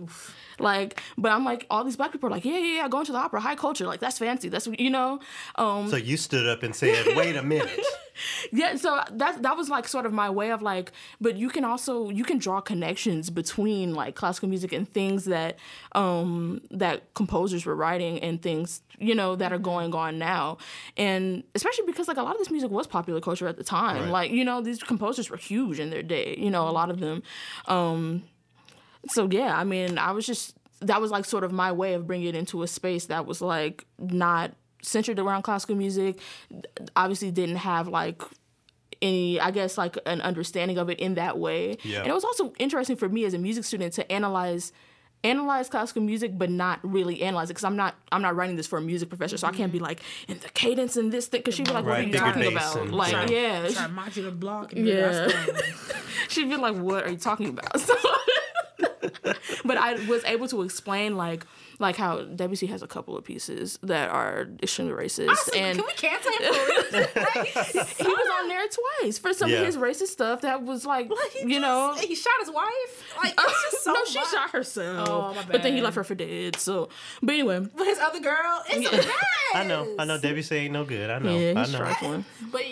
like. But I'm like all these black people are like yeah yeah yeah going to the opera high culture like that's fancy that's you know, um, So you stood up and said, "Wait a minute." yeah. So that that was like sort of my way of like, but you can also you can draw connections between like classical music and things that um that composers were writing and things you know that are going on now, and especially because like a lot of this music was popular culture at the time. Right. Like you know these composers were huge in their day. You know a lot of them. Um, so yeah, I mean, I was just that was like sort of my way of bringing it into a space that was like not centered around classical music. Obviously, didn't have like any, I guess, like an understanding of it in that way. Yeah. And it was also interesting for me as a music student to analyze analyze classical music but not really analyze it because i'm not i'm not writing this for a music professor so i can't be mm-hmm. like in the cadence and this thing because she'd be like what Right, are you talking about and- like Right. yeah Try modular block. And Yeah. yeah. she'd be like, "What are you talking about?" So, but I was able to explain like like how Debussy has a couple of pieces that are extremely hmm. racist, and Can we cancel him for real? he was on there twice for some Yeah. of his racist stuff that was like, you know. he shot his wife. Like it's just so no, she much. shot herself. Oh, my But then he left her for dead. So, but anyway, But his other girl, it's a mess. I know, I know. Debussy ain't no good. I know, yeah, I he's know. trifling. But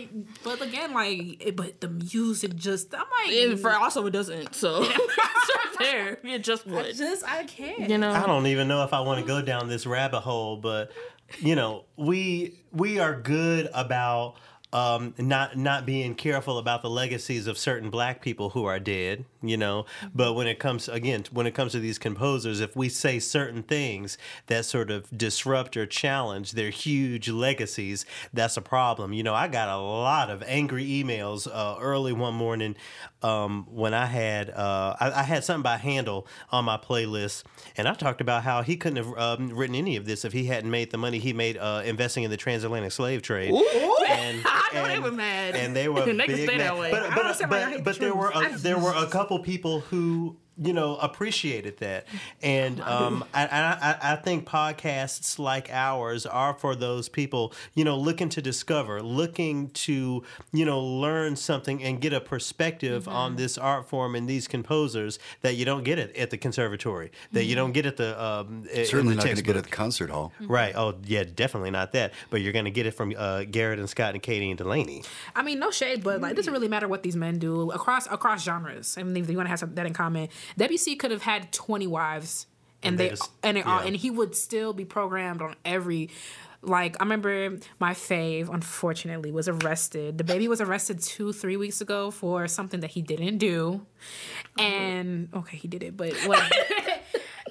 but again, like, it- but the music just, I'm like, And for also it doesn't. So it's right there. It just would. just I can't. You know. I don't even know if I want to go down this rabbit hole, but you know, we we are good about um, not not being careful about the legacies of certain black people who are dead, you know. But when it comes again, when it comes to these composers, if we say certain things that sort of disrupt or challenge their huge legacies, that's a problem. You know, I got a lot of angry emails uh, early one morning um, when I had uh, I, I, had something by Handel on my playlist, and I talked about how he couldn't have um, written any of this if he hadn't made the money he made uh, investing in the transatlantic slave trade. Ooh. And, I know and, they were mad. And they were they big mad. But, but, but, but there were a, there were a couple people who you know appreciated that. And um, I, I, I think podcasts like ours are for those people you know looking to discover looking to you know learn something and get a perspective mm-hmm. on this art form and these composers that you don't get it at the conservatory that mm-hmm. you don't get at the um, certainly the not going to get at the concert hall. Mm-hmm. right. Oh yeah definitely not that. But you're going to get it from uh, Garrett and Scott and Katie and Delaney. I mean no shade but like it doesn't really matter what these men do across across genres. I mean if you want to have that in common Debussy could have had 20 wives and, and they, they just, and they yeah. all, and he would still be programmed on every like I remember my fave unfortunately was arrested. DaBaby was arrested 2 3 weeks ago for something that he didn't do. And okay, he did it, but what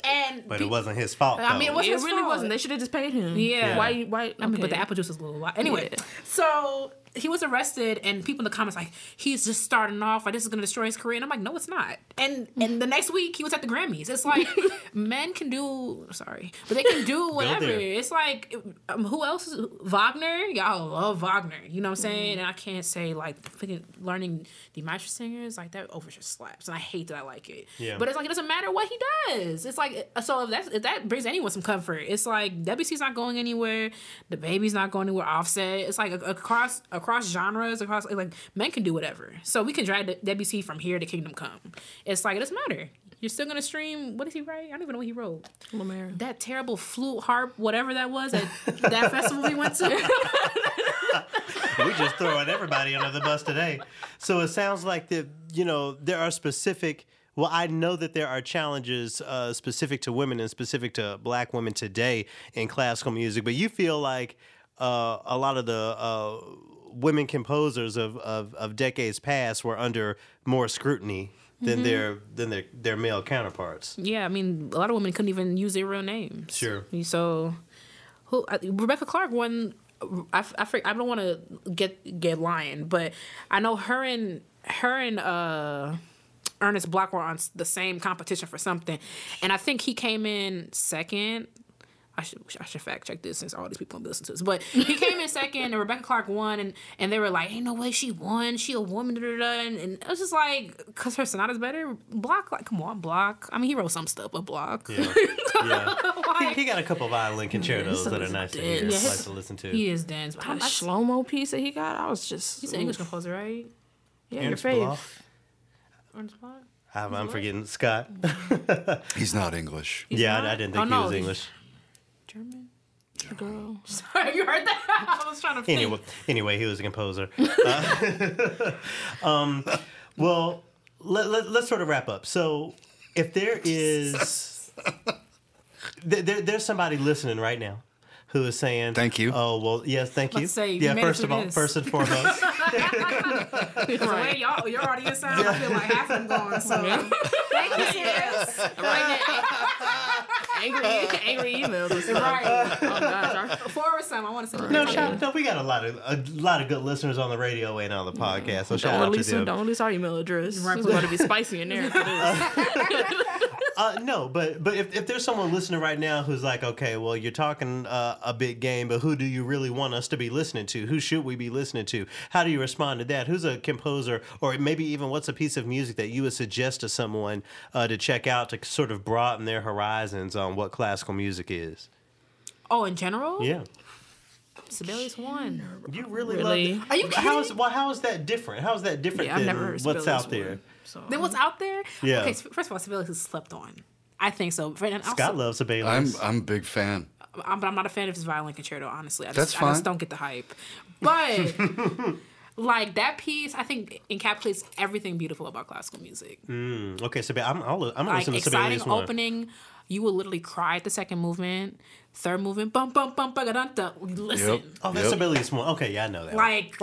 And but be, it wasn't his fault. Though. I mean, it, was it really fault. wasn't. They should have just paid him. Yeah. Why? Why? Okay. I mean, but the apple juice is a little lot. Anyway, yeah. so he was arrested and people in the comments like he's just starting off like this is gonna destroy his career. And I'm like no it's not. And and the next week he was at the Grammys. It's like men can do sorry but they can do whatever. It's like um, who else is Wagner? Y'all love Wagner you know what I'm saying? And I can't say like learning the master singers like that over just slaps and I hate that I like it. Yeah. But it's like it doesn't matter what he does. It's like so if, that's, if that brings anyone some comfort it's like Debussy's not going anywhere DaBaby's not going anywhere offset. It's like across across genres, across like men can do whatever. So we can drag Debussy from here to Kingdom Come. It's like it doesn't matter. You're still gonna stream. What did he write? I don't even know what he wrote. La Mer. That terrible flute harp, whatever that was at that festival we went to. we just throwing everybody under the bus today. So it sounds like that. You know, there are specific. Well, I know that there are challenges uh, specific to women and specific to black women today in classical music, but you feel like uh, a lot of the uh, women composers of, of, of decades past were under more scrutiny than mm-hmm. their than their their male counterparts. Yeah, I mean, a lot of women couldn't even use their real names. Sure. So, who Rebecca Clarke won. I, I, I don't want to get get lying, but I know her and her and uh, Ernest Bloch were on the same competition for something, and I think he came in second I should I should fact check this since all these people don't listen to this. But he came in second, and Rebecca Clarke won, and, and they were like, "Ain't no way she won. She a woman." Da, da, da. And, and it was just like, cause her sonata's better. Bloch, like, come on, Bloch. I mean, he wrote some stuff, but Bloch. Yeah, yeah. like, he, he, got a couple of violin concertos yeah, that are nice to hear, yeah, his, like to listen to. He is dense. That Schelomo piece that he got, I was just. He's an English composer, right? Yeah, Ernst your fave. Ernst Bloch. I'm, forgetting Scott. He's not English. He's yeah, not? I, I, didn't oh, think oh, no, he was English. German girl. Sorry, you heard that? I was trying to think. Anyway, anyway he was a composer. Uh, um, well, let, let, us sort of wrap up. So, if there is, there, there's somebody listening right now who is saying, "Thank you." Oh well, yes, thank you. Let's say yeah, first of all, this. first and foremost. the way y'all, your audience sounds, I feel like half of them going. So thank you, sis. Right now, angry, angry emails. Right. Oh gosh. Forward some. I want to say. No, shout, no, we got a lot of a lot of good listeners on the radio and on the podcast. So shout don't out release, to them. Don't release our email address. Right. It's going to be spicy in there. Uh, no, but but if, if there's someone listening right now who's like, okay, well, you're talking uh, a big game, but who do you really want us to be listening to? Who should we be listening to? How do you respond to that? Who's a composer, or maybe even what's a piece of music that you would suggest to someone uh, to check out to sort of broaden their horizons on what classical music is? Oh, in general? Yeah. Sibelius one. You really, really? love. It. Are you kidding? How is well? How is that different? How is that different yeah, than what's out there? One. So then what's out there? Yeah. Okay, first of all, Sibelius is slept on. I think so. And also, Scott loves Sibelius. I'm I'm a big fan. I'm, but I'm not a fan of his violin concerto. Honestly, I just, That's fine. I just don't get the hype. But like that piece, I think encapsulates everything beautiful about classical music. Mm, okay, so I'm I'll, I'm like, exciting opening. You will literally cry at the second movement. third movement, bum bum bum bum dun dun. Listen, Yep. Oh, that's Yep. Sibelius one. Okay, yeah, I know that. like,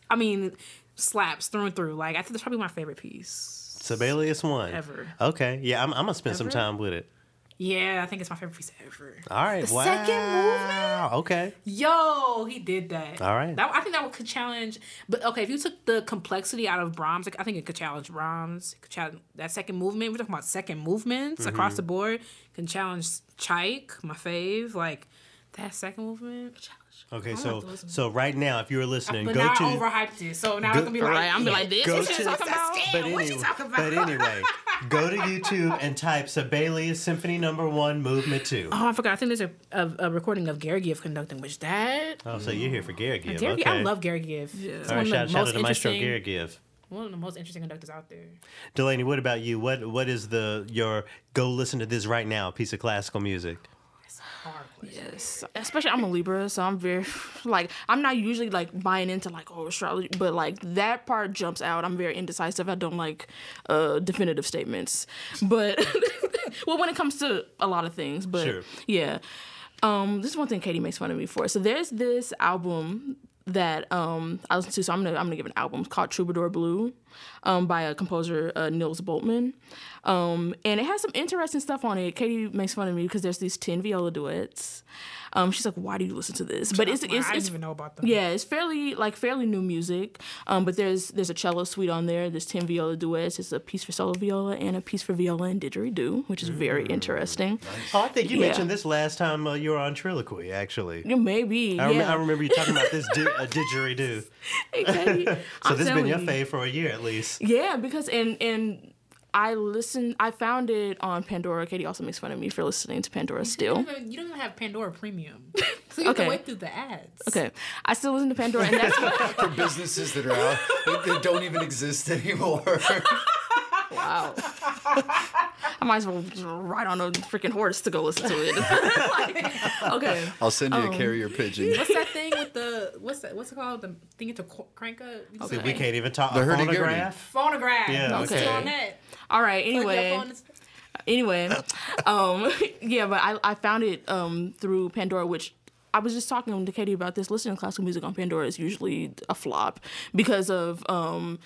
I mean, slaps through and through. Like I think that's probably my favorite piece. Sibelius one. Ever. Okay, yeah, I'm, I'm gonna spend some time with it. Yeah, I think it's my favorite piece ever. All right. The wow. second movement? Okay. Yo, he did that. All right. That, I think that would could challenge. But okay, if you took the complexity out of Brahms, like, I think it could challenge Brahms. Could challenge that second movement. We're talking about second movements Mm-hmm. across the board. Can challenge Tchaik, my fave. Like that second movement. Challenge. Okay, I'm so gonna have to listen. so right now, if you're listening, But go now to. I overhyped it, so now go- it's gonna be like, Right, I'm be like, this Go is what to- talking about. but what anyway, you talking about? but anyway, go to YouTube and type Sibelius Symphony Number One, Movement Two. Oh, I forgot. I think there's a, a, a recording of Gergiev conducting, which that Oh, so you're here for Gergiev. Gergiev, okay. I love Gergiev. It's All right, one of the shout, shout out most to Maestro interesting, Gergiev. one of the most interesting conductors out there. Delaney, what about you? What what is the your go listen to this right now piece of classical music? Hard question. Yes, especially I'm a Libra, so I'm very like I'm not usually like buying into like oh astrology, but like that part jumps out. I'm very indecisive. I don't like uh definitive statements, but well, when it comes to a lot of things, but Sure. yeah, um, this is one thing Katie makes fun of me for. So there's this album that um I listen to. So I'm gonna I'm gonna give an album It's called Troubadour Blue, um by a composer uh, Nils Bultmann, um and it has some interesting stuff on it. Katie makes fun of me because there's these ten viola duets. Um, she's like, "Why do you listen to this?" But it's I it's, didn't it's even know about them. yeah, it's fairly like fairly new music. Um, but there's there's a cello suite on there. There's ten viola duets. It's a piece for solo viola and a piece for viola and didgeridoo, which is very interesting. Oh, I think you Yeah. mentioned this last time uh, you were on Triloquy, actually. Yeah, maybe. I, rem- yeah. I remember you talking about this di- a didgeridoo. Hey, Katie, So I'm this has been your telling fave for a year at least. Yeah, because and and I listened. I found it on Pandora. Katie also makes fun of me for listening to Pandora still. You don't even- you don't even have Pandora Premium, so you have Okay. to wait through the ads. Okay, I still listen to Pandora, and that's For businesses that are out, that, that don't even exist anymore. Wow. I might as well ride on a freaking horse to go listen to it. Like, okay. I'll send you a carrier pigeon. What's that thing with the what's that? What's it called? The thing to qu- crank up. See, we can't even talk. The phonograph. Phonograph. Yeah, Yeah. okay. on that. All right. Anyway. anyway, um, yeah, but I, I found it um, through Pandora, which I was just talking to Katie about this. Listening to classical music on Pandora is usually a flop because of um,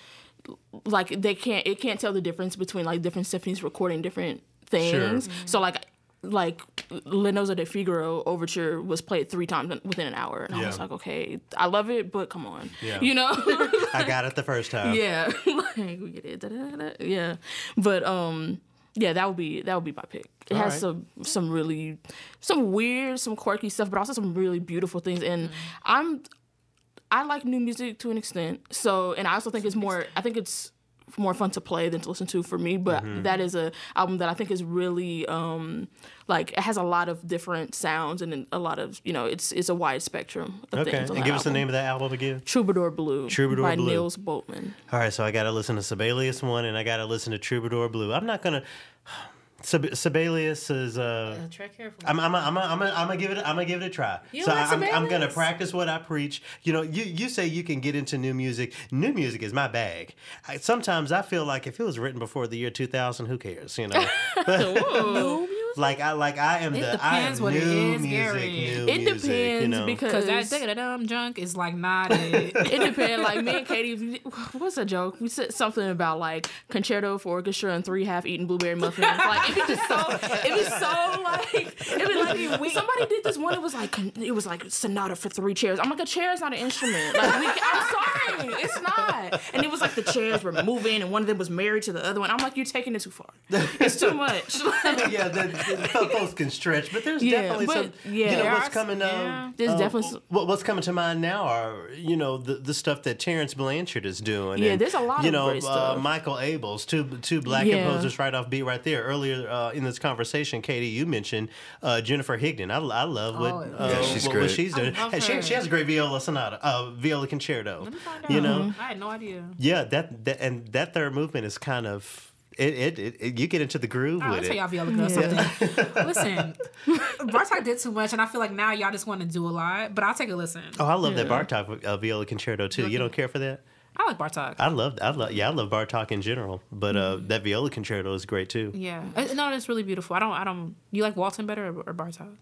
like they can't it can't tell the difference between like different symphonies recording different things. So like like Le nozze di Figaro overture was played three times within an hour, and I was like, okay, I love it, but come on, Yeah. you know. I got it the first time. Yeah, like we get it. da-da-da-da. Yeah, but um, yeah, that would be that would be my pick. It has right. some some really some weird, some quirky stuff, but also some really beautiful things. And I'm I like new music to an extent. So, and I also think it's more. I think it's more fun to play than to listen to for me. But Mm-hmm. that is a album that I think is really um like it has a lot of different sounds and a lot of you know it's it's a wide spectrum of Okay, things. and give us the name of that album again. Troubadour Blue. Troubadour Blue by Blue. Nils Bultmann. All right, so I got to listen to Sibelius one, and I got to listen to Troubadour Blue. I'm not gonna. Sib- Sibelius is uh. Uh, tread carefully. I'm I'm I'm I'm I'm gonna give it I'm gonna give it a try. You so like I'm I'm gonna practice what I preach. You know, you you say you can get into new music. New music is my bag. I, sometimes I feel like if it was written before the year 2000, who cares? You know, Whoa. like I like I am It the I am depends what it new is, music. Gary. New It music, depends you know? because Because that da dumb junk is like not it. it depends. Like me and Katie, what's a joke? We said something about like concerto for orchestra and three half-eaten blueberry muffins. Like it be just so, it was so like, it be like somebody did this one. It was like it was like sonata for three chairs. I'm like a chair is not an instrument. Like we, I'm sorry, it's not. And it was like the chairs were moving and one of them was married to the other one. I'm like you're taking it too far. It's too much. yeah, the, the, folks can stretch, but there's Yeah, definitely but, some. yeah. you know what's are- coming up. yeah. There's definitely what, what's coming to mind now are you know the the stuff that Terence Blanchard is doing. Yeah, and, there's a lot you of know great uh, stuff. Michael Abels, two two black Yeah. composers right off beat right there. Earlier uh, in this conversation, Katie, you mentioned uh, Jennifer Higdon. I, I love what, Oh, uh, Yeah, she's what, what she's doing. I love And she, she has a great viola sonata, uh, viola concerto. Find You know, I had no idea. yeah, that, that and that third movement is kind of. It, it, it, it- you get into the groove I'll with tell it. y'all Viola girl something. listen, Bartok did too much, and I feel like now y'all just want to do a lot. But I'll take a listen. Oh, I love that Bartok uh, viola concerto too. You don't care for that? I like Bartok. I love, I love, yeah, I love Bartok in general, but uh, Mm-hmm. that viola concerto is great too. yeah, Uh, no, it's really beautiful. I don't, I don't. You like Walton better or, or Bartok?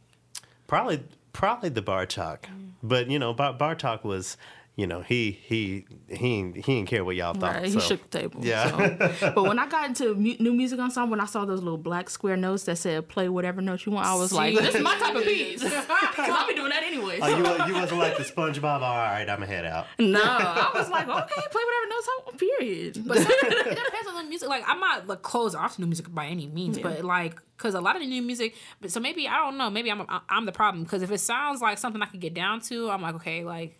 Probably probably the Bartok, but you know Bartok was. You know, he he he he didn't care what y'all thought. Right, he so. shook the table. Yeah. so. But when I got into mu- new music ensemble, when I saw those little black square notes that said "play whatever note you want," I was like, "This is my type of beat." Because I'll be doing that anyway. Oh, you you wasn't like the SpongeBob. All right, I'ma head out. no, I was like, "Okay, play whatever notes I want." Period. But it depends on the music. Like I'm not like closed off to new music by any means, but like because a lot of the new music. But so maybe I don't know. Maybe I'm I'm the problem because if it sounds like something I could get down to, I'm like okay, like.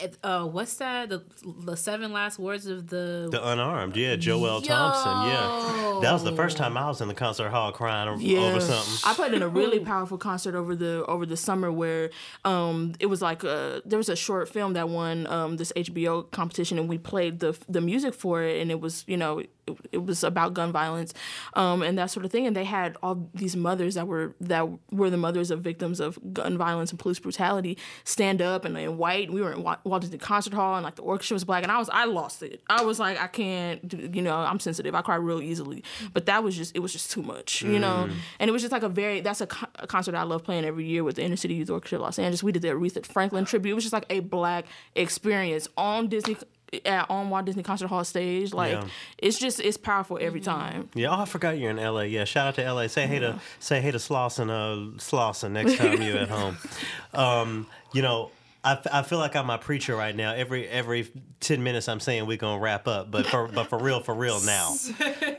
It- Uh, what's that? The the seven last words of the. The unarmed, yeah, Joel Thompson, yeah. That was the first time I was in the concert hall crying o- over something. I played in a really powerful concert over the over the summer where um, it was like a, there was a short film that won um, this HBO competition and we played the the music for it and it was you know it, it was about gun violence um, and that sort of thing. And they had all these mothers that were that were the mothers of victims of gun violence and police brutality stand up and in white. We were in Wa- Walt Disney Concert Hall and like the orchestra was black. And I was I lost it. I was like I can't do- you know I'm sensitive. I cry real easily. But that was just it was just too much you know? And it was just like a very that's a, a concert I love playing every year with the Inner City Youth Orchestra of Los Angeles. We did the Aretha Franklin tribute. It was just like a black experience on Disney at on Walt Disney Concert Hall stage like Yeah. it's just it's powerful every time Yeah, oh, I forgot you're in LA. Yeah, shout out to LA. Say hey to say hey to Slauson, uh, Slauson next time you're at home. Um, you know, I, f- I feel like I'm a preacher right now. Every every ten minutes, I'm saying we're gonna wrap up, but for but for real, for real now.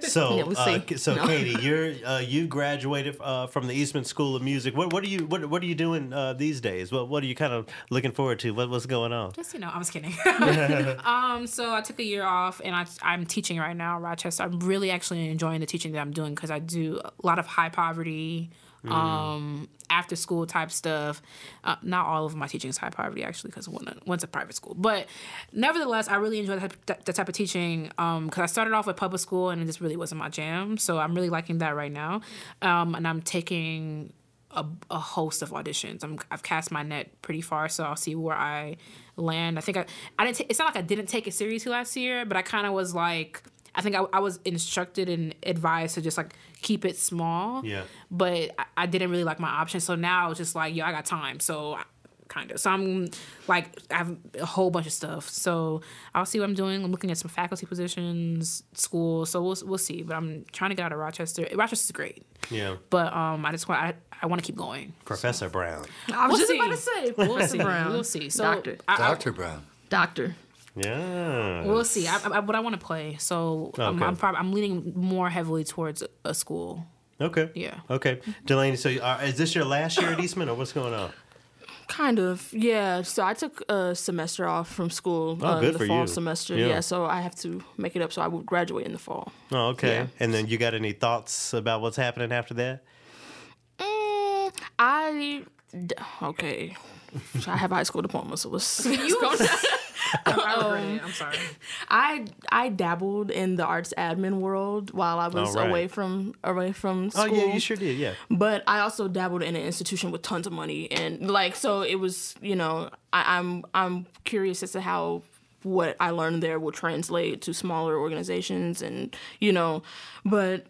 So Yeah, we'll uh, so No. Katie, you're uh, you graduated uh, from the Eastman School of Music. What what are you what what are you doing uh, these days? What what are you kind of looking forward to? What what's going on? Just you know, I was kidding. um, so I took a year off, and I, I'm teaching right now in Rochester. I'm really actually enjoying the teaching that I'm doing because I do a lot of high poverty, um, after school type stuff. Uh, not all of my teaching is high poverty actually, because one one's a private school. But nevertheless, I really enjoy that type, of teaching because I started off with public school, and it just really wasn't my jam. So I'm really liking that right now, um, and I'm taking a, a host of auditions. I'm, I've cast my net pretty far, so I'll see where I land. I think I, I didn't. ta- it's not like I didn't take it seriously last year, but I kind of was like, I think I, I was instructed and advised to just like keep it small. Yeah. But I, I didn't really like my options, so now it's just like, yo, I got time, so. I, Kind of. So I'm like I have a whole bunch of stuff. So I'll see what I'm doing. I'm looking at some faculty positions, school. So we'll we'll see. But I'm trying to get out of Rochester. Rochester's great. Yeah, But um, I just want I, I want to keep going. Professor Brown. I was We'll just see. about to say We'll see. Brown. We'll see. So Doctor. I, I, Dr. Brown. Doctor Yeah. we'll see. I, I, but I want to play, so I'm, I'm probably I'm leaning more heavily towards a school. Okay. Yeah. Okay, Delaney. So, uh, is this your last year at Eastman, or what's going on? Kind of, yeah. So I took a semester off from school, Oh, uh, good the for fall you. semester. Yeah. Yeah. so I have to make it up. So I would graduate in the fall. Oh, okay. Yeah. And then you got any thoughts about what's happening after that? Mm, I d- okay. I have a high school diploma, so let's, let's go. I'm, oh. I'm sorry. I I dabbled in the arts admin world while I was All right. away from away from school. Oh, yeah, you sure did. Yeah. But I also dabbled in an institution with tons of money, and like so, it was you know I, I'm I'm curious as to how what I learned there will translate to smaller organizations, and you know, but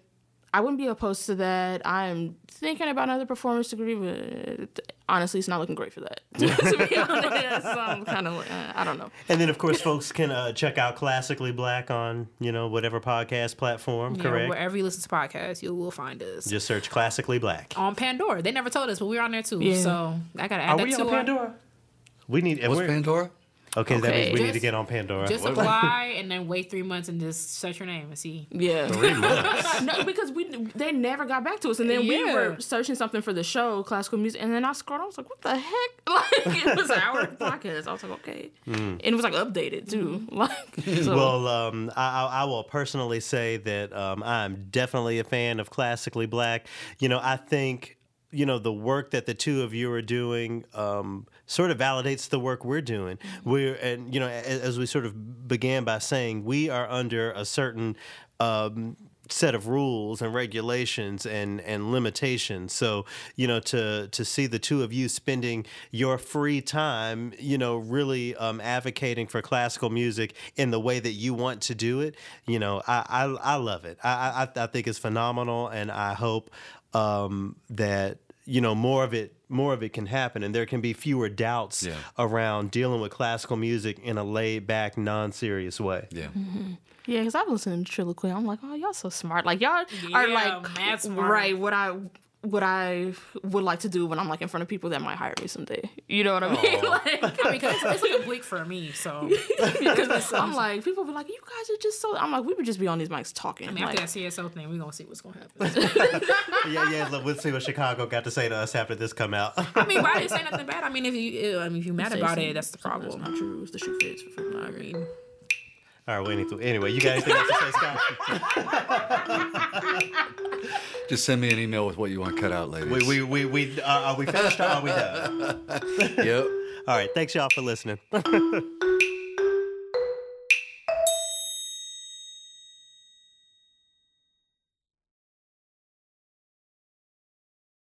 I wouldn't be opposed to that. I'm thinking about another performance degree, but honestly, it's not looking great for that. to be honest, so I'm kind of like, uh, I don't know. And then, of course, folks can uh, check out Classically Black on, you know, whatever podcast platform, Yeah, correct? wherever you listen to podcasts, you will find us. Just search Classically Black. on Pandora. They never told us, but we're on there too. Yeah. So I gotta add Are that we to on our- Pandora? We need. What's Pandora? Okay, that means Okay. we need to get on Pandora. Just apply and then wait three months and just search your name and see. Yeah. Three months. no, because we they never got back to us, and then we were searching something for the show, classical music, and then I scrolled. I was like, "What the heck?" Like it was our podcast. I was like, "Okay," and it was like updated too. Like, so, Well, um, I, I I will personally say that um, I'm definitely a fan of Classically Black. You know, I think you know the work that the two of you are doing um, sort of validates the work we're doing. We're and you know as, as we sort of began by saying, we are under a certain. Um, set of rules and regulations and and limitations so you know to to see the two of you spending your free time you know really um, advocating for classical music in the way that you want to do it you know i i, I love it I, I i think it's phenomenal and i hope um, that you know more of it more of it can happen and there can be fewer doubts Yeah. around dealing with classical music in a laid back, non serious way. Yeah. Yeah, because I've listened to Triloquy. I'm like, oh, y'all so smart. Like y'all are like mad smart. right. What I what I would like to do when I'm like in front of people that might hire me someday. You know what I oh. mean? like, I mean, 'cause it's, it's like a bleak for me. So because I'm like, people be like, you guys are just so. I'm like, we would just be on these mics talking. I mean, like, after that CSO thing, we're gonna see what's gonna happen. yeah, yeah. look, We'll see what Chicago got to say to us after this come out. I mean, why didn't say nothing bad? I mean, if you, I mean, if you mad about it, that's the That's problem. not true. It's the shoe fits for. I mean, All right. Well, anyway, anyway, you got anything else to say, Scott? Just send me an email with what you want cut out, ladies. We we we, we uh, are we finished or are we done? yep. All right. Thanks y'all for listening.